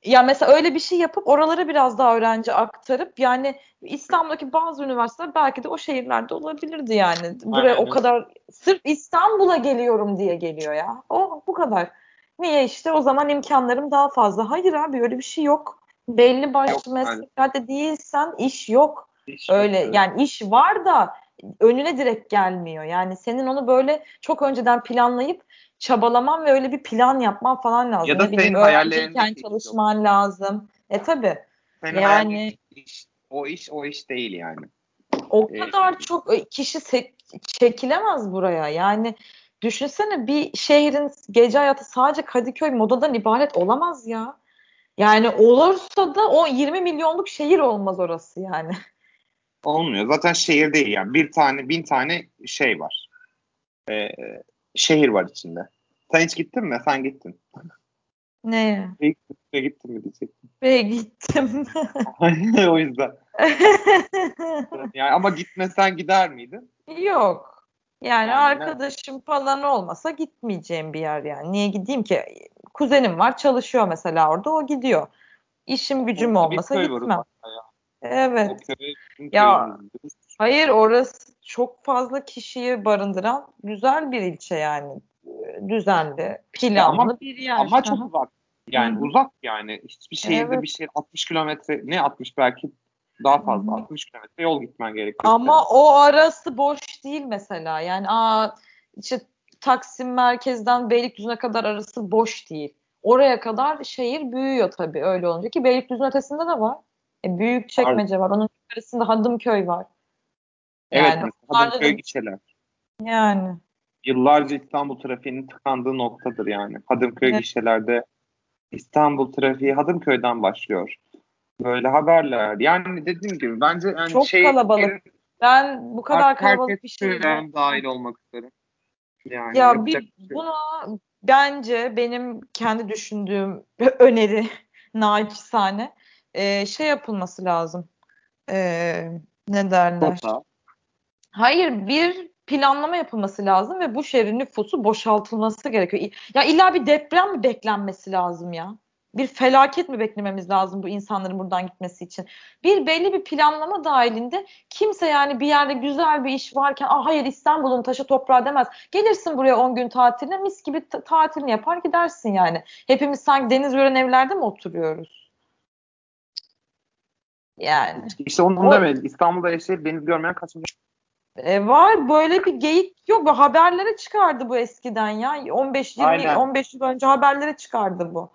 ya mesela öyle bir şey yapıp oralara biraz daha öğrenci aktarıp yani İstanbul'daki bazı üniversiteler belki de o şehirlerde olabilirdi yani. Buraya Aynen. o kadar sırf İstanbul'a geliyorum diye geliyor ya. O bu kadar. Niye işte o zaman imkanlarım daha fazla. Hayır abi öyle bir şey yok. Belli başlı mesleklerde değilsen iş yok. İş öyle yok. yani iş var da önüne direkt gelmiyor. Yani senin onu böyle çok önceden planlayıp çabalaman ve öyle bir plan yapman falan lazım. Ya da ne senin hayallerinde çalışman yok. lazım. E tabi. Yani iş, o iş o iş değil yani. O ee, kadar çok e, kişi çekilemez buraya. Yani düşünsene bir şehrin gece hayatı sadece Kadıköy modadan ibaret olamaz ya. Yani olursa da o 20 milyonluk şehir olmaz orası yani. [LAUGHS] Olmuyor. Zaten şehir değil yani. Bir tane, bin tane şey var. Ee, şehir var içinde. Sen hiç gittin mi? Sen gittin. Neye? Be gittin mi diyecektim. [LAUGHS] Be gittim. [LAUGHS] o yüzden. [LAUGHS] yani ama gitmesen gider miydin? Yok. Yani, yani arkadaşım ne? falan olmasa gitmeyeceğim bir yer yani. Niye gideyim ki? Kuzenim var çalışıyor mesela orada o gidiyor. İşim gücüm Orada olmasa gitmem. Evet. ya hayır orası çok fazla kişiyi barındıran güzel bir ilçe yani düzenli, planlı ama, bir yer. Ama çok uzak. Yani Hı-hı. uzak yani. Hiçbir şehirde evet. bir şey 60 kilometre ne 60 belki daha fazla Hı-hı. 60 kilometre yol gitmen gerekiyor. Ama o arası boş değil mesela. Yani aa işte Taksim merkezden Beylikdüzü'ne kadar arası boş değil. Oraya kadar şehir büyüyor tabii öyle olunca ki Beylikdüzü'nün ötesinde de var. E, büyük çekmece var. Onun arasında Hadımköy var. Evet, yani, Hadımköy gitseler. Yani yıllarca İstanbul trafiğinin tıkandığı noktadır yani. Hadımköy evet. gişelerde İstanbul trafiği Hadımköy'den başlıyor. Böyle haberler. Yani dediğim gibi bence yani çok şey, kalabalık. Ben bu kadar kalabalık bir şey dahil olmak isterim. Yani ya bir şey. buna bence benim kendi düşündüğüm [LAUGHS] öneri [LAUGHS] naçizane e, şey yapılması lazım. E, ne derler? Kota. Hayır bir planlama yapılması lazım ve bu şehrin nüfusu boşaltılması gerekiyor. Ya illa bir deprem mi beklenmesi lazım ya? Bir felaket mi beklememiz lazım bu insanların buradan gitmesi için? Bir belli bir planlama dahilinde kimse yani bir yerde güzel bir iş varken ah hayır İstanbul'un taşı toprağı demez. Gelirsin buraya 10 gün tatiline mis gibi tatilini yapar gidersin yani. Hepimiz sanki deniz gören evlerde mi oturuyoruz? Yani. İşte onu O- demedim. İstanbul'da yaşayıp deniz görmeyen kaç milyon E, var böyle bir geyik yok. Bu haberlere çıkardı bu eskiden ya. 15 20 Aynen. 15 yıl önce haberlere çıkardı bu.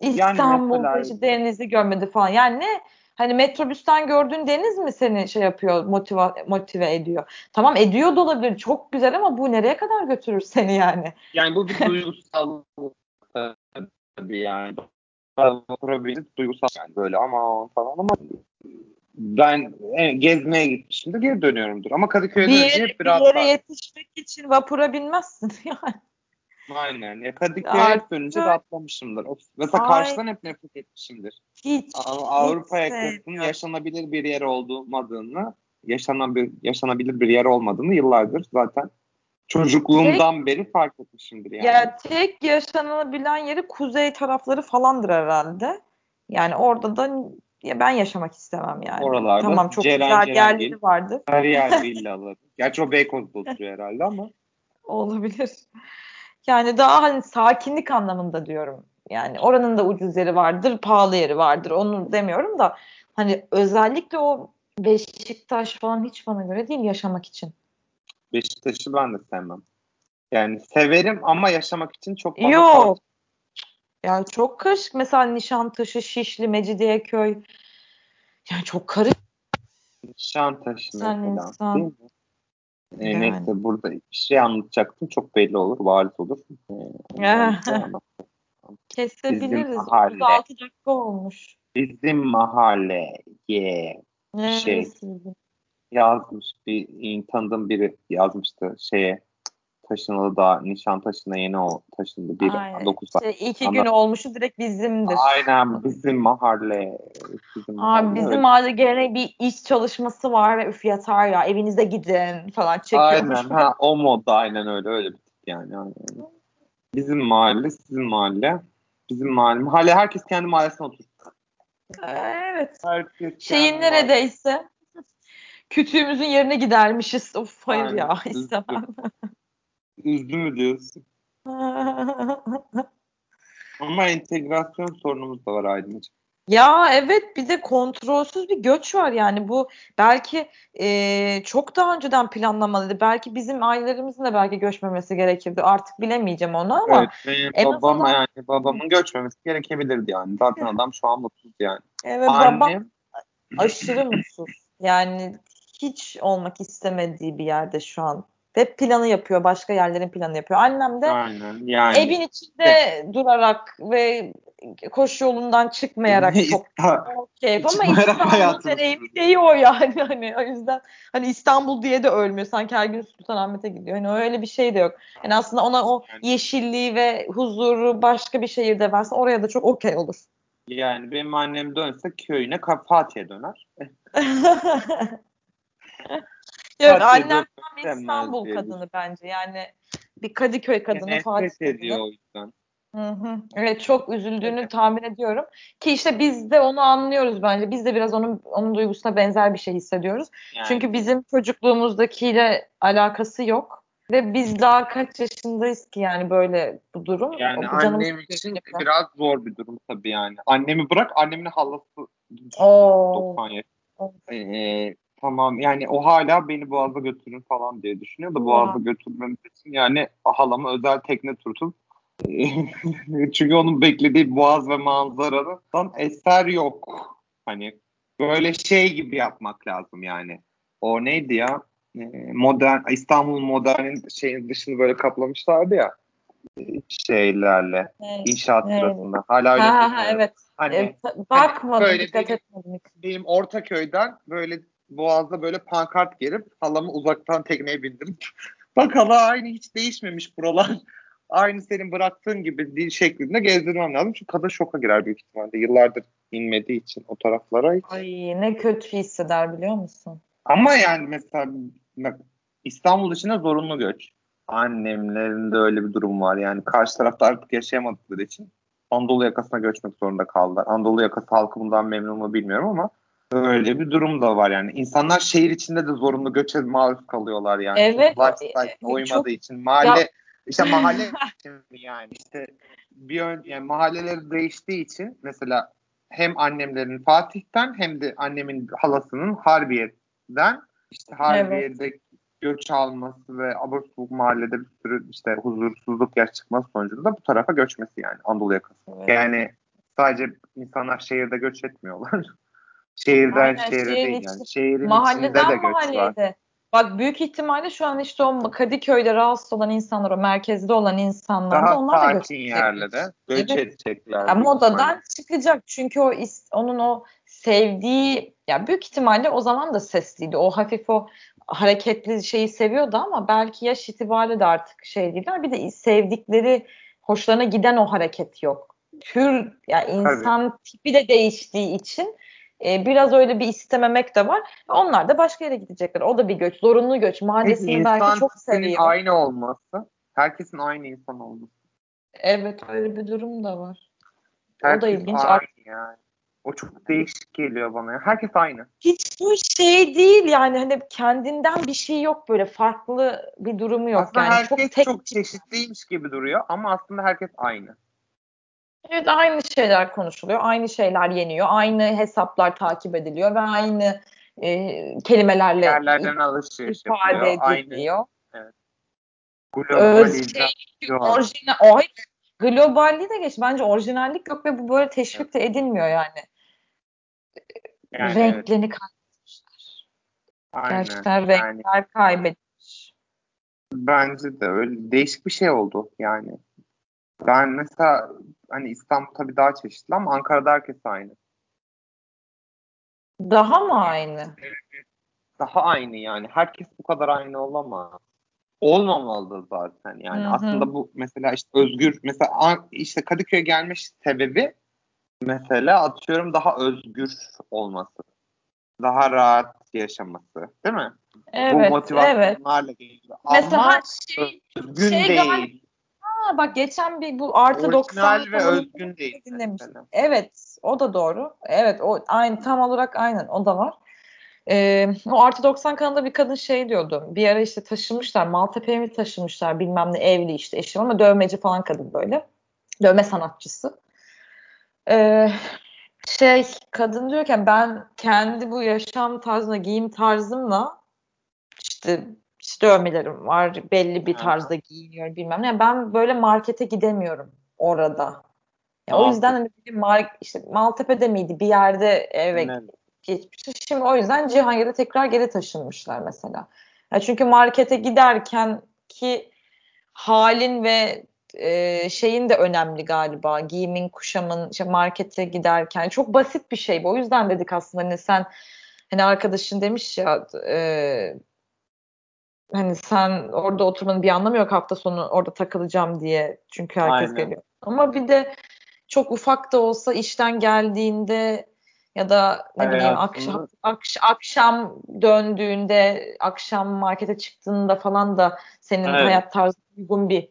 Yani İstanbul'da mesela- işte denizi görmedi falan. Yani ne? Hani metrobüsten gördüğün deniz mi seni şey yapıyor, motive, motive ediyor? Tamam ediyor da olabilir. Çok güzel ama bu nereye kadar götürür seni yani? Yani bu bir duygusal tabii yani. Oturabildiğiniz duygusal yani böyle ama falan ama ben e, gezmeye gitmişimdir geri dönüyorumdur. Ama Kadıköy'de Bir yere, hep bir yere daha. yetişmek için vapura binmezsin [LAUGHS] yani. Aynen. Ya Kadıköy'e hep dönünce rahatlamışımdır. O- Mesela Ay. Karşıdan hep nefret etmişimdir. Hiç. Av- Avrupa yakasının yaşanabilir bir yer olmadığını, yaşanabilir, yaşanabilir bir yer olmadığını yıllardır zaten çocukluğumdan beri fark etmişimdir yani. Ya tek yaşanabilen yeri kuzey tarafları falandır herhalde. Yani orada da ya ben yaşamak istemem yani. Oralarda tamam çok Ceren güzel Ceren yerleri değil. vardır. Her yer [LAUGHS] villaları. Gerçi o Beykoz'da oturuyor herhalde ama. Olabilir. Yani daha hani sakinlik anlamında diyorum. Yani oranın da ucuz yeri vardır, pahalı yeri vardır. Onu demiyorum da hani özellikle o Beşiktaş falan hiç bana göre değil yaşamak için. Beşiktaş'ı ben de sevmem. Yani severim ama yaşamak için çok fazla Yok. Yani çok karışık. Mesela Nişantaşı, Şişli, Mecidiyeköy. Yani çok karışık. Nişantaşı Sen mesela. insan. Değil mi? Ee, Yani. Neyse burada bir şey anlatacaktım. Çok belli olur. Bariz olur. Ee, Kesebiliriz. mahalle. 36 dakika olmuş. Bizim mahalleye Neresiydi? Yazmış bir tanıdığım biri yazmıştı şeye taşınalı da Nişantaşı'na yeni o taşındı. Bir Aynen. 9 İşte iki gün olmuşu direkt bizimdir. Aynen bizim mahalle. Bizim mahalle. Abi bizim öyle. mahallede gene bir iş çalışması var ve üf yeter ya evinize gidin falan çekiyormuş. Aynen ha o modda aynen öyle öyle bir tip yani. aynen. Bizim mahalle, sizin mahalle. Bizim mahalle. Mahalle herkes kendi mahallesine oturur. Evet. Herkes Şeyin kendi mahalle- neredeyse kütüğümüzün yerine gidermişiz. Of hayır Aynen, [LAUGHS] ya istemem. Üzdü mü diyorsun? [LAUGHS] Ama entegrasyon sorunumuz da var Aydın'cığım. Ya evet bir de kontrolsüz bir göç var yani bu belki e, çok daha önceden planlamalıydı. Belki bizim ailelerimizin de belki göçmemesi gerekirdi. Artık bilemeyeceğim onu ama Evet, benim en babam azından- yani babamın göçmemesi gerekebilirdi yani. Zaten adam şu an mutsuz yani. evet babam Annem aşırı mutsuz. Yani hiç olmak istemediği bir yerde şu an. Hep planı yapıyor. Başka yerlerin planı yapıyor. Annem de aynen yani. evin içinde durarak ve koşu yolundan çıkmayarak [LAUGHS] çok keyif ama İstanbul deneyimi değil o yani. [LAUGHS] Hani o yüzden hani İstanbul diye de ölmüyor. Sanki her gün Sultanahmet'e gidiyor. Hani öyle bir şey de yok. Yani aslında ona o yeşilliği ve huzuru başka bir şehirde versen oraya da çok okey olur. Yani benim annem dönse köyüne Fatih'e döner. [LAUGHS] Yok annem bir İstanbul kadını bence. Yani bir Kadıköy kadını, Nefret Fatih kadını. ediyor o yüzden. Hı hı. Evet çok üzüldüğünü tahmin ediyorum. Ki işte biz de onu anlıyoruz bence. Biz de biraz onun onun duygusuna benzer bir şey hissediyoruz. Yani, Çünkü bizim çocukluğumuzdakiyle alakası yok. Ve biz daha kaç yaşındayız ki yani böyle bu durum. yani O annem için de. biraz zor bir durum tabii yani. Annemi bırak annemin halası Oo. 90 yaş. Of. Ee, tamam yani o hala beni Boğaz'a götürün falan diye düşünüyor da. Boğaz'a götürmemiz için yani halama özel tekne tutup [LAUGHS] çünkü onun beklediği Boğaz ve manzaradan eser yok. Hani böyle şey gibi yapmak lazım yani. O neydi ya? Ee, modern İstanbul modernin şeyin dışını böyle kaplamışlardı ya şeylerle Evet. inşaat Evet. sırasında. Hala öyle Ha, ha, evet. Hani Evet, bakmadım, böyle dikkat benim- etmedim. benim Ortaköy'den böyle Boğaz'da böyle pankart gerip halamı uzaktan tekneye bindirip [LAUGHS] bak hala aynı hiç değişmemiş buralar. [LAUGHS] Aynı senin bıraktığın gibi dil şeklinde gezdirmem lazım. Çünkü kadın şoka girer büyük ihtimalle. Yıllardır inmediği için o taraflara. Ay ne kötü hisseder biliyor musun? Ama yani mesela İstanbul dışına zorunlu göç. Annemlerin de öyle bir durum var. Yani karşı tarafta artık yaşayamadıkları için Anadolu yakasına göçmek zorunda kaldılar. Anadolu yakası halkı bundan memnun mu bilmiyorum ama öyle bir durum da var yani. İnsanlar şehir içinde de zorunlu göçe maruz kalıyorlar yani. Evet, Lifestyle e, uymadığı çok- için. Mahalle Ya- işte mahalle [LAUGHS] yani işte bir ön, yani mahalleleri değiştiği için mesela hem annemlerin Fatih'ten hem de annemin halasının Harbiye'den işte Harbiye'de göç alması ve abur subuk mahallede bir sürü işte huzursuzluk yaş çıkması sonucunda bu tarafa göçmesi yani Anadolu yakası. Evet. Yani sadece insanlar şehirde göç etmiyorlar. [LAUGHS] Şehirden Aynen, şehre değil yani. Şehrin içinde Mahalleden de göç var. Bak büyük ihtimalle şu an işte o Kadıköy'de rahatsız olan insanlar, o merkezde olan insanlar da onlar da göç edecek. yerlere göç edecekler. Ya büyük modadan ihtimalle. çıkacak çünkü o is- onun o sevdiği ya büyük ihtimalle o zaman da sesliydi. O hafif o hareketli şeyi seviyordu ama belki yaş itibariyle de artık şey değiller. Bir de sevdikleri hoşlarına giden o hareket yok. Tür ya insan tipi de değiştiği için e, biraz öyle bir istememek de var. Onlar da başka yere gidecekler. O da bir göç. Zorunlu göç. Mahallesini belki insan çok tipinin seviyor. aynı olması. Herkesin aynı insan olması. Evet öyle bir durum da var. O da Herkes ilginç. aynı yani. O çok değişik geliyor bana. ya. Herkes aynı. hiç bu şey değil yani hani kendinden bir şey yok böyle farklı bir durumu yok aslında yani herkes çok çok, tek çeşitliymiş gibi duruyor ama aslında herkes aynı. Evet aynı şeyler konuşuluyor aynı şeyler yeniyor aynı hesaplar takip ediliyor ve aynı e, kelimelerle Yerlerden alışveriş ifade ediliyor. globalizasyon. Orijinal, o globalliği de geç. Bence orijinallik yok ve bu böyle teşvik de edilmiyor yani. Yani evet, Renklerini kaybetmişler. aynen. Gerçekten Yani renkler kaybetmiş. bence de öyle değişik bir şey oldu yani. Ben mesela hani İstanbul tabii daha çeşitli ama Ankara'da herkes aynı. Daha mı aynı? Daha aynı yani. Herkes bu kadar aynı olamaz. Olmamalı zaten yani. Hı hı. Aslında bu mesela işte özgür mesela işte Kadıköy'e gelmiş sebebi mesela atıyorum daha özgür olması. Daha rahat yaşaması. Değil mi? bu Evet, evet. motivasyonlarla geliyor. Mesela Ama şey, özgün şey değil. galiba- ha, bak geçen bir bu artı 90 Orijinal ve özgün değil. mesela. Evet, o da doğru. Evet, o aynı tam olarak aynen o da var. Ee, o artı 90 kanalında bir kadın şey diyordu. Bir ara işte taşınmışlar. Maltepe'ye mi taşınmışlar bilmem ne evli işte eşim ama dövmeci falan kadın böyle. Dövme sanatçısı. Ee, şey kadın diyorken ben kendi bu yaşam tarzına, giyim tarzımla işte işte dövmelerim var. Belli bir tarzda giyiniyorum bilmem ne. Yani ben böyle markete gidemiyorum orada. Ya o yüzden hani bir mar işte Maltepe'de miydi bir yerde eve Ne? geçmişti. Şimdi o yüzden Cihangir'e tekrar geri taşınmışlar mesela. Ya çünkü markete giderken ki halin ve e, şeyin de önemli galiba. Giyimin, kuşamın, işte markete giderken çok basit bir şey bu. O yüzden dedik aslında hani sen hani arkadaşın demiş ya e, hani sen orada oturmanın bir anlamı yok hafta sonu orada takılacağım diye. Çünkü herkes Aynen. geliyor. Ama bir de çok ufak da olsa işten geldiğinde ya da ne bileyim akşam akş- akşam döndüğünde akşam markete çıktığında falan da senin Evet. hayat tarzına uygun bir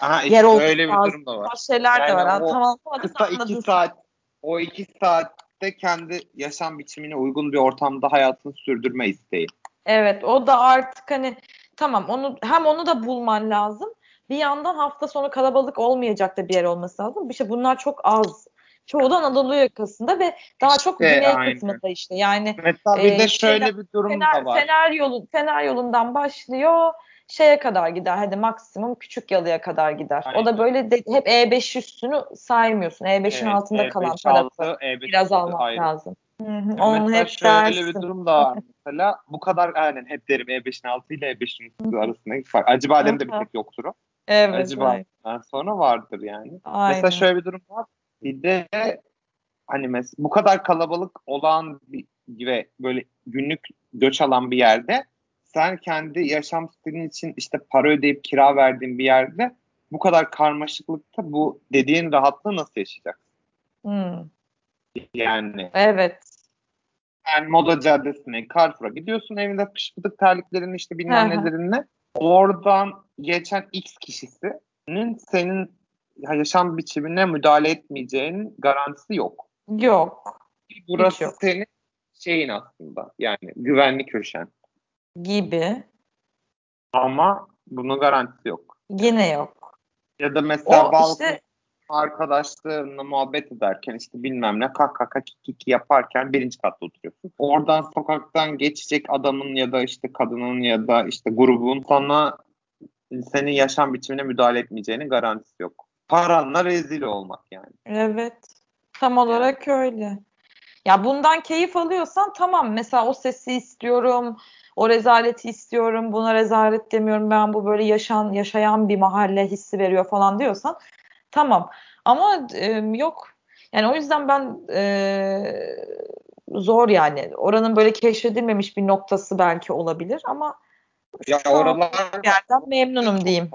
Aha, yer işte olması öyle bir durum da var. Şeyler de Yani var. o tamam Kısa iki saat o iki saatte kendi yaşam biçimine uygun bir ortamda hayatını sürdürme isteği. Evet o da artık hani tamam onu hem onu da bulman lazım. Bir yandan hafta sonu kalabalık olmayacak da bir yer olması lazım. Bir şey bunlar çok az. Çoğu da Anadolu yakasında ve daha çok İşte güney aynen. kısmında işte. Yani Mesela bir Ee, de şöyle şeyden- bir durum Fener, da var. Fener yolu Fener yolundan başlıyor şeye kadar gider. Hadi maksimum küçük yalıya kadar gider. O da Aynen. böyle de, hep E5 üstünü saymıyorsun. E5'in altında Evet, kalan E5 tarafı altı, E5 biraz almak ayrı. lazım. Hı hı, Ya Onun mesela hep şöyle dersin. bir durum da var [LAUGHS] mesela. Bu kadar aynen hep derim E5'in altı ile E5'in üstü arasındaki fark. Acıbadem'de bir tek yoktur o. Evet. Acıbadem'den sonra vardır yani. Aynen. Mesela şöyle bir durum var. Bir de hani mes bu kadar kalabalık olan bir, ve böyle günlük göç alan bir yerde sen kendi yaşam stilin için işte para ödeyip kira verdiğin bir yerde bu kadar karmaşıklıkta bu dediğin rahatlığı nasıl yaşayacaksın? Hı, Yani Evet. sen Moda Caddesi'ne, Carrefour'a gidiyorsun evinde pışpıdık terliklerini işte bilmem nelerinle. Oradan geçen X kişisinin senin yaşam biçimine müdahale etmeyeceğinin garantisi yok. Yok. Burası yok. senin şeyin aslında yani güvenli köşen. Gibi. Ama bunun garantisi yok. Yine yok. Ya da mesela O balkon işte arkadaşlarınla muhabbet ederken işte bilmem ne kak kaka kiki yaparken birinci katta oturuyorsun. Oradan sokaktan geçecek adamın ya da işte kadının ya da işte grubun sana senin yaşam biçimine müdahale etmeyeceğinin garantisi yok. Paranla rezil olmak yani. Evet. Tam olarak öyle. Ya bundan keyif alıyorsan tamam. Mesela o sesi istiyorum. O rezaleti istiyorum. Buna rezalet demiyorum. Ben bu böyle yaşan yaşayan bir mahalle hissi veriyor falan diyorsan tamam. Ama e, yok. Yani o yüzden ben e, zor yani. Oranın böyle keşfedilmemiş bir noktası belki olabilir ama ya oralar yerden memnunum diyeyim.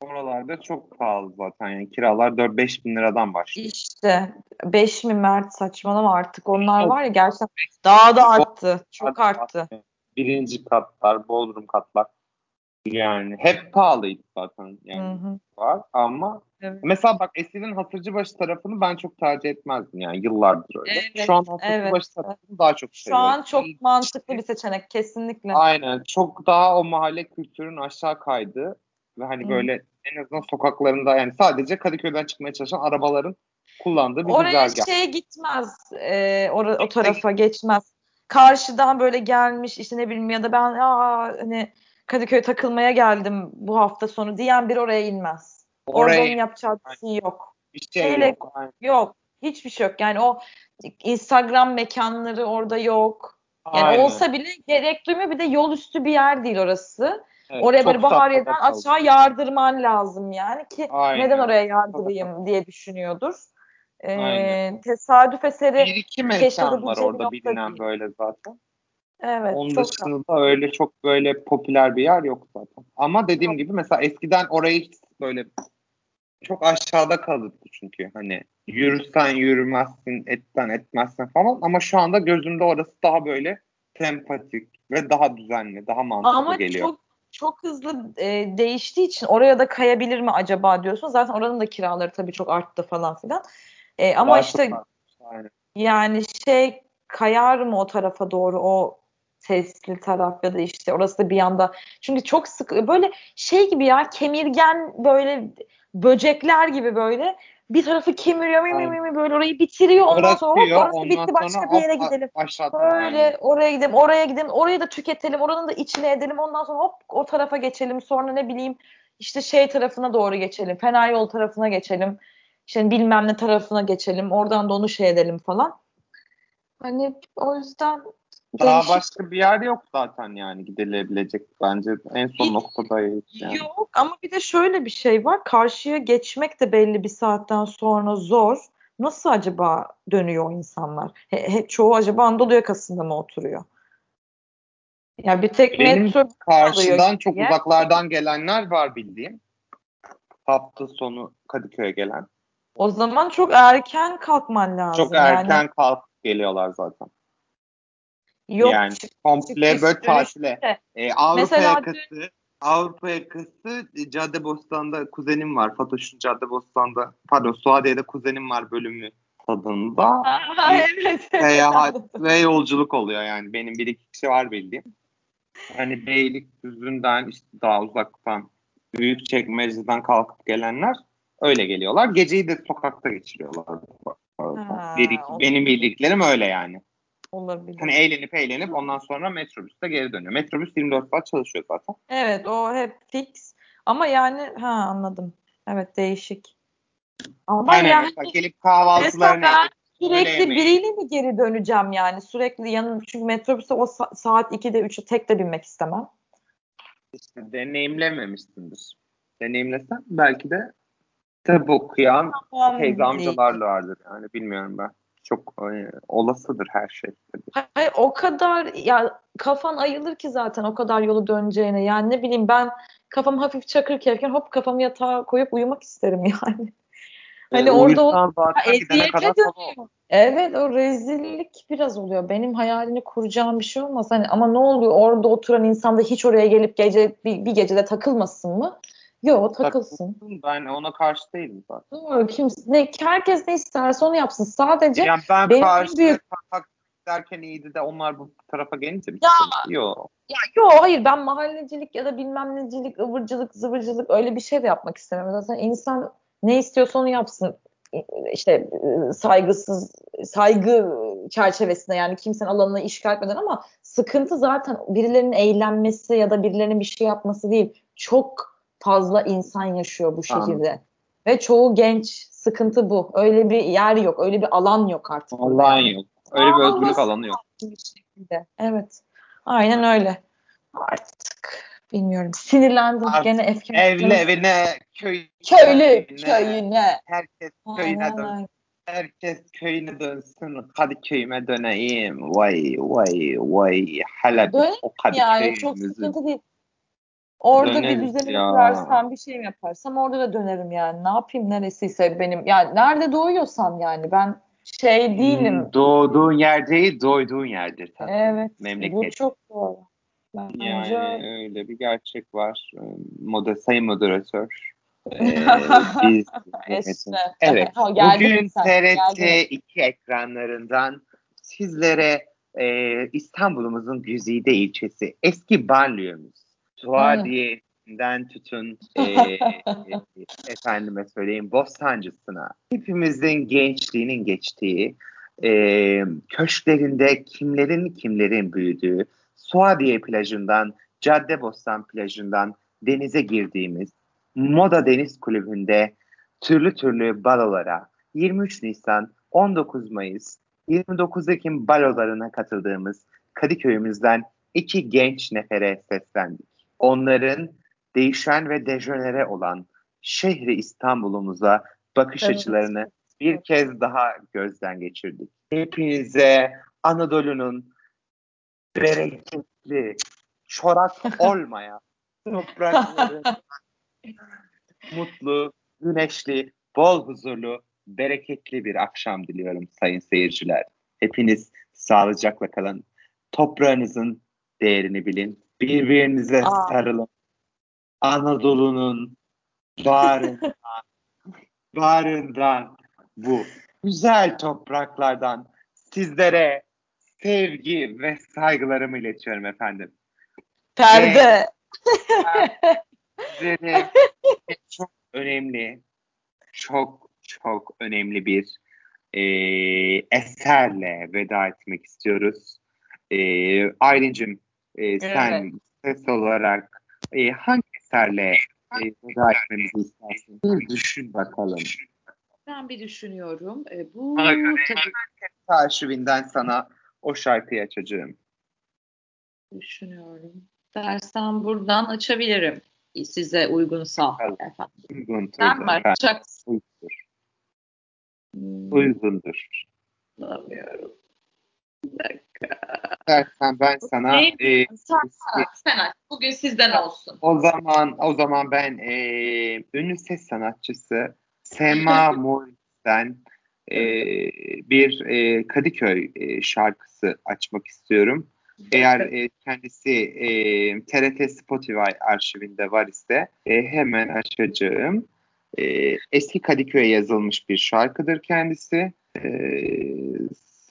Oralarda çok pahalı zaten yani kiralar 4-5 bin liradan başlıyor. İşte 5 mi Mert saçmalama artık onlar var ya gerçekten daha da arttı. Çok arttı. Birinci katlar, bodrum katlar yani hep pahalıydı zaten yani hı hı. var ama evet. mesela bak Esin'in Hasırcıbaşı tarafını ben çok tercih etmezdim yani yıllardır öyle. Evet, Şu an Hasırcıbaşı evet. tarafını daha çok seviyorum. Şu an çok İyi. mantıklı bir seçenek kesinlikle. Aynen çok daha o mahalle kültürün aşağı kaydı ve hani hı. böyle en azından sokaklarında yani sadece Kadıköy'den çıkmaya çalışan arabaların kullandığı bir Oraya güzergah. şeye gitmez e, or- o tarafa geçmez. Karşıdan böyle gelmiş işte ne bileyim ya da ben aa hani Kadıköy takılmaya geldim bu hafta sonu diyen bir oraya inmez. Oraya... Orada onun yapacağı bir şey yok. Bir şey Şeyle, yok. Aynen. Yok. Hiçbir şey yok. Yani o Instagram mekanları orada yok. Yani Aynen. olsa bile gerek duymuyor. Bir de yol üstü bir yer değil orası. Evet, oraya böyle Bahariye'den aşağı yardırman lazım yani ki Aynen. neden oraya yardırayım diye düşünüyordur. Ee, tesadüf eseri bir iki mekan var orada bilinen değil. böyle zaten. Evet. Onun çok dışında da öyle çok böyle popüler bir yer yok zaten. Ama dediğim gibi mesela eskiden orayı böyle çok aşağıda kalırdı çünkü hani yürürsen yürümezsin, etten etmezsin falan ama şu anda gözümde orası daha böyle sempatik ve daha düzenli, daha mantıklı ama geliyor. Ama çok çok hızlı e, değiştiği için oraya da kayabilir mi acaba diyorsun. Zaten oranın da kiraları tabii çok arttı falan filan. E, ama daha işte yani şey kayar mı o tarafa doğru o sesli taraf ya da işte orası da bir anda çünkü çok sık böyle şey gibi ya kemirgen böyle böcekler gibi böyle bir tarafı kemiriyor mi mi mi böyle orayı bitiriyor ondan Bırakıyor, sonra hop orası bitti başka bir yere gidelim. Böyle aynen. oraya gidelim oraya gidelim orayı da tüketelim oranın da içine edelim ondan sonra hop o tarafa geçelim sonra ne bileyim işte şey tarafına doğru geçelim fena yol tarafına geçelim işte bilmem ne tarafına geçelim oradan da onu şey edelim falan. Hani o yüzden daha Değişik. başka bir yer yok zaten yani gidilebilecek bence en son bir, noktadayız. Yani. Yok ama bir de şöyle bir şey var. Karşıya geçmek de belli bir saatten sonra zor. Nasıl acaba dönüyor insanlar? He, he, çoğu acaba Anadolu yakasında mı oturuyor? Yani bir tek Benim metro karşıdan çok diye. uzaklardan gelenler var bildiğim. Hafta sonu Kadıköy'e gelen. O zaman çok erken kalkman lazım. Çok erken yani. kalk geliyorlar zaten. Yok. Yani komple böyle tatile. Ee, Avrupa Mesela yakası, dün... Avrupa yakası e, Caddebostan'da kuzenim var. Fatoş'un Caddebostan'da pardon Suadiye'de kuzenim var bölümü tadında. Aa, evet. [LAUGHS] Seyahat ve yolculuk oluyor yani. Benim bir iki kişi var bildiğim. Hani Beylikdüzü'nden işte daha uzaktan büyük çekmeceden kalkıp gelenler öyle geliyorlar. Geceyi de sokakta geçiriyorlar. Ha, bir, benim bildiklerim öyle yani. Olabilir. Hani eğlenip eğlenip ondan sonra metrobüste geri dönüyor. Metrobüs 24 saat çalışıyor zaten. Evet o hep fix. Ama yani ha anladım. Evet değişik. Ama yani, yani gelip kahvaltılarını sürekli biriyle mi geri döneceğim yani? Sürekli yanım çünkü metrobüse o sa- saat 2'de 3'e tek de binmek istemem. İşte deneyimlememişsindir. Deneyimlesen belki de kitap okuyan teyze amcalarla vardır yani bilmiyorum ben çok e, olasıdır her şey. Tabii. Hayır, o kadar ya kafan ayılır ki zaten o kadar yolu döneceğine. Yani ne bileyim ben kafam hafif çakır kevken hop kafamı yatağa koyup uyumak isterim [LAUGHS] yani. Hani e, orada o eziyete dönüyor. Evet o rezillik biraz oluyor. Benim hayalini kuracağım bir şey olmaz. Hani ama ne oluyor orada oturan insan da hiç oraya gelip gece bir, bir gecede takılmasın mı? Yok takılsın. Ben ona karşı değilim zaten. Doğru. Kimse, ne, herkes ne isterse onu yapsın. Sadece yani ben benim karşı büyük... derken iyiydi de onlar bu tarafa gelince mi? Ya, yok. Ya yok hayır ben mahallecilik ya da bilmem necilik, ıvırcılık, zıvırcılık öyle bir şey de yapmak istemem. Zaten insan Ne istiyorsa onu yapsın. İşte saygısız, saygı çerçevesinde yani kimsenin alanını işgal etmeden ama sıkıntı zaten birilerinin eğlenmesi ya da birilerinin bir şey yapması değil. Çok fazla insan yaşıyor bu şehirde. Anladım. Ve çoğu genç sıkıntı bu. Öyle bir yer yok. Öyle bir alan yok artık. Alan yok. Öyle bir özgürlük alanı yok. Evet. Aynen öyle. Artık bilmiyorum. Sinirlendim Artık gene efkar. Evli evine, köy, köylü evine, köyüne. Herkes köyüne dönsün. Herkes köyüne dönsün. Hadi köyüme döneyim. Vay vay vay. Hala Döneyim o yani çok sıkıntı değil. Orada Döneriz bir düzenimi kurarsam bir şey mi yaparsam orada da dönerim yani. Ne yapayım neresiyse benim. Yani nerede doğuyorsam yani ben şey değilim. Hmm, doğduğun yer değil, doyduğun yerdir tabii. Evet. Memleket. Bu çok doğru. Bence... Yani öyle bir gerçek var. Moda, sayın moderatör. [LAUGHS] Ee, biz evet. Ha, Bugün TRT 2 ekranlarından sizlere e, İstanbul'umuzun güzide ilçesi eski banliyomuz Suadiye'den tutun [LAUGHS] e, efendime söyleyeyim Bostancısına. Hepimizin gençliğinin geçtiği e, köşklerinde kimlerin kimlerin büyüdüğü Suadiye plajından Caddebostan plajından denize girdiğimiz Moda Deniz Kulübü'nde türlü türlü balolara 23 Nisan 19 Mayıs 29 Ekim balolarına katıldığımız Kadıköy'ümüzden iki genç nefere seslendik onların değişen ve dejenere olan şehri İstanbul'umuza bakış evet. açılarını bir kez daha gözden geçirdik. Hepinize Anadolu'nun bereketli, çorak [LAUGHS] olmayan toprakları [LAUGHS] mutlu, güneşli, bol huzurlu, bereketli bir akşam diliyorum sayın seyirciler. Hepiniz sağlıcakla kalın. Toprağınızın değerini bilin. Birbirinize Aa. sarılın. Anadolu'nun bağrından, [LAUGHS] bağrından bu güzel topraklardan sizlere sevgi ve saygılarımı iletiyorum efendim. Perde. [LAUGHS] Sizlere çok önemli, çok çok önemli bir e, eserle veda etmek istiyoruz. E, Aylin'cim e, sen ses olarak e, hangi eserle e, veda etmemizi istersin? Bir düşün bakalım. Ben bir düşünüyorum. E, bu tabii... arşivinden sana o şarkıyı açacağım. Düşünüyorum. Dersen buradan açabilirim. Size uygunsa evet. efendim. Uygun. Sen mi açacaksın? Uygundur. Hmm. Uygundur. Anlamıyorum. Bir dakika. İstersen ben sana e, sen, sen aç. Bugün sizden olsun. O zaman o zaman ben e, ünlü ses sanatçısı Sema [LAUGHS] Morris'ten e, bir e, Kadıköy e, şarkısı açmak istiyorum. Eğer e, kendisi e, TRT Spotify arşivinde var ise e, hemen açacağım. E, eski Kadıköy'e yazılmış bir şarkıdır kendisi. E,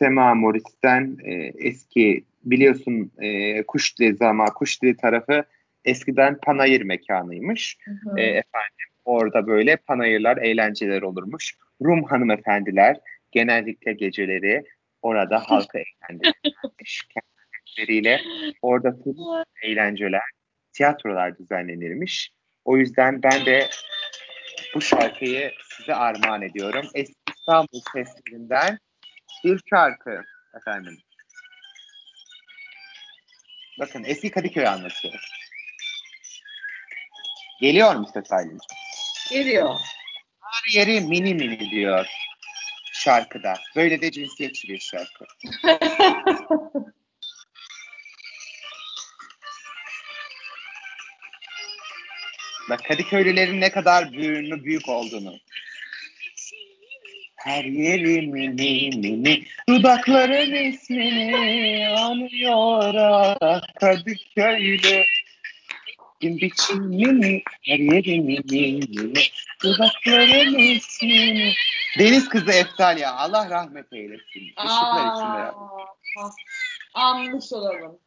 Sema Morris'ten e, eski biliyorsun e, Kuşdili ama Kuşdili tarafı eskiden panayır mekanıymış. Hı hı. E, efendim orada böyle panayırlar, eğlenceler olurmuş. Rum hanımefendiler genellikle geceleri orada halka eğlendirmiş. [LAUGHS] Kendileriyle orada eğlenceler, tiyatrolar düzenlenirmiş. O yüzden ben de bu şarkıyı size armağan ediyorum. Eski İstanbul seslerinden bir şarkı efendim. Bakın eski Kadıköy anlatıyor. Geliyor mu ses Aylin'ciğim? Geliyor. Her yeri mini mini diyor şarkıda. Böyle de cinsiyetçi bir şarkı. [LAUGHS] Bak Kadıköylülerin ne kadar büyüğünü büyük olduğunu. Her yeri mini mini Dudakların ismini anıyor ah Kadıköylü Gün biçimini her yeri mini mini Dudakların ismini Deniz kızı Eftal ya Allah rahmet eylesin. Işıklar içinde. Anmış olalım.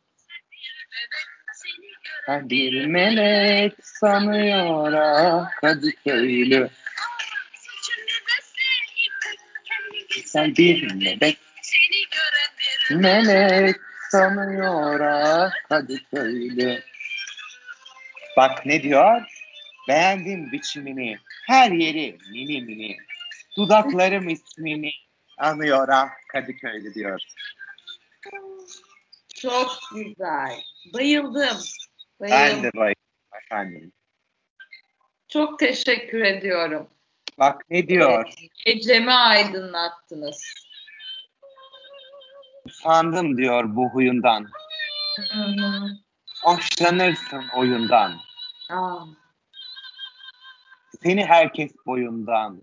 Ben bir melek sanıyor ah Kadıköylü güzel bir melek. Melek sanıyor ah Kadıköy'lü. Bak ne diyor? Beğendim biçimini, her yeri mini mini. Dudaklarım ismini anıyor ah Kadıköy'lü diyor. Çok güzel. Bayıldım. Ben Bayıldım. de bayıldım efendim. Çok teşekkür ediyorum. Bak ne diyor? Gecemi aydınlattınız. Sandım diyor bu huyundan. Hı hı. Hoşlanırsın oyundan. Aa, Seni herkes boyundan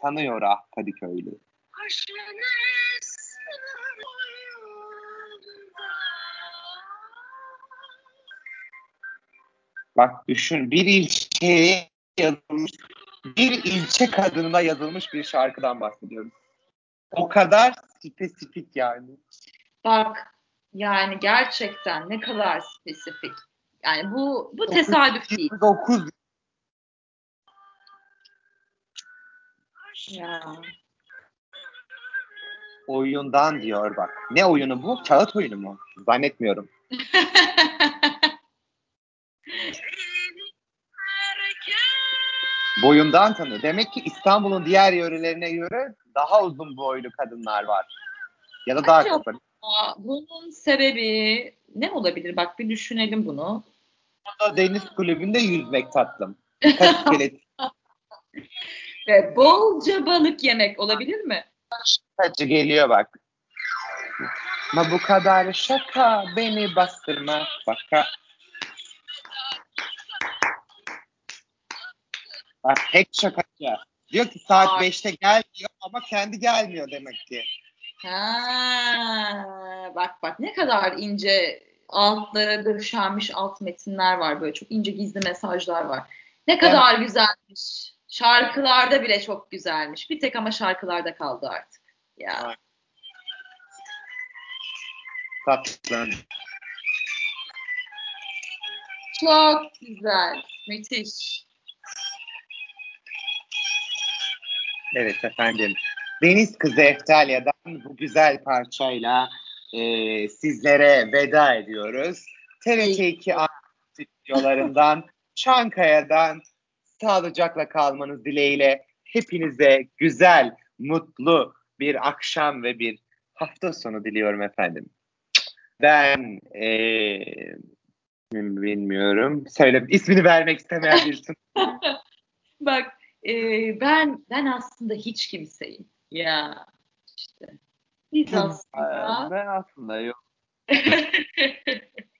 tanıyor ah Kadıköylü. Bak düşün bir ilçeye yazılmış, bir ilçe kadınına yazılmış bir şarkıdan bahsediyoruz. O kadar spesifik yani. bak yani gerçekten ne kadar spesifik. Yani bu bu tesadüf değil. 9 Ya. oyundan diyor bak. Ne oyunu bu? Kağıt oyunu mu? Zannetmiyorum. Boyundan tanıyor. Demek ki İstanbul'un diğer yörelerine göre daha uzun boylu kadınlar var. Ya da daha Acaba- kısa. Bunun sebebi ne olabilir? Bak bir düşünelim bunu. Burada deniz kulübünde yüzmek tatlım. [LAUGHS] Birkaç iskelet Ve bolca balık yemek olabilir mi? Hacı geliyor bak. Ama bu kadar şaka beni bastırma baka. Bak tek şakacı. Diyor ki saat Ay. 5'te gel diyor ama kendi gelmiyor demek ki. Ha, bak bak ne kadar ince altlara döşenmiş alt metinler var böyle çok ince gizli mesajlar var. Ne kadar güzelmiş. Şarkılarda bile çok güzelmiş. Bir tek ama şarkılarda kaldı artık. Ya. Ay. Tatlım. Çok güzel. Müthiş. Evet efendim. Deniz Kızı Eftalya'dan bu güzel parçayla e, sizlere veda ediyoruz. TRT2 stüdyolarından, [LAUGHS] Çankaya'dan sağlıcakla kalmanız dileğiyle hepinize güzel, mutlu bir akşam ve bir hafta sonu diliyorum efendim. Ben e, bilmiyorum. Söyle ismini vermek istemeyen [LAUGHS] birisi. Bak e, ben ben aslında hiç kimseyim. Ya işte. Biz aslında ben aslında yok. [LAUGHS]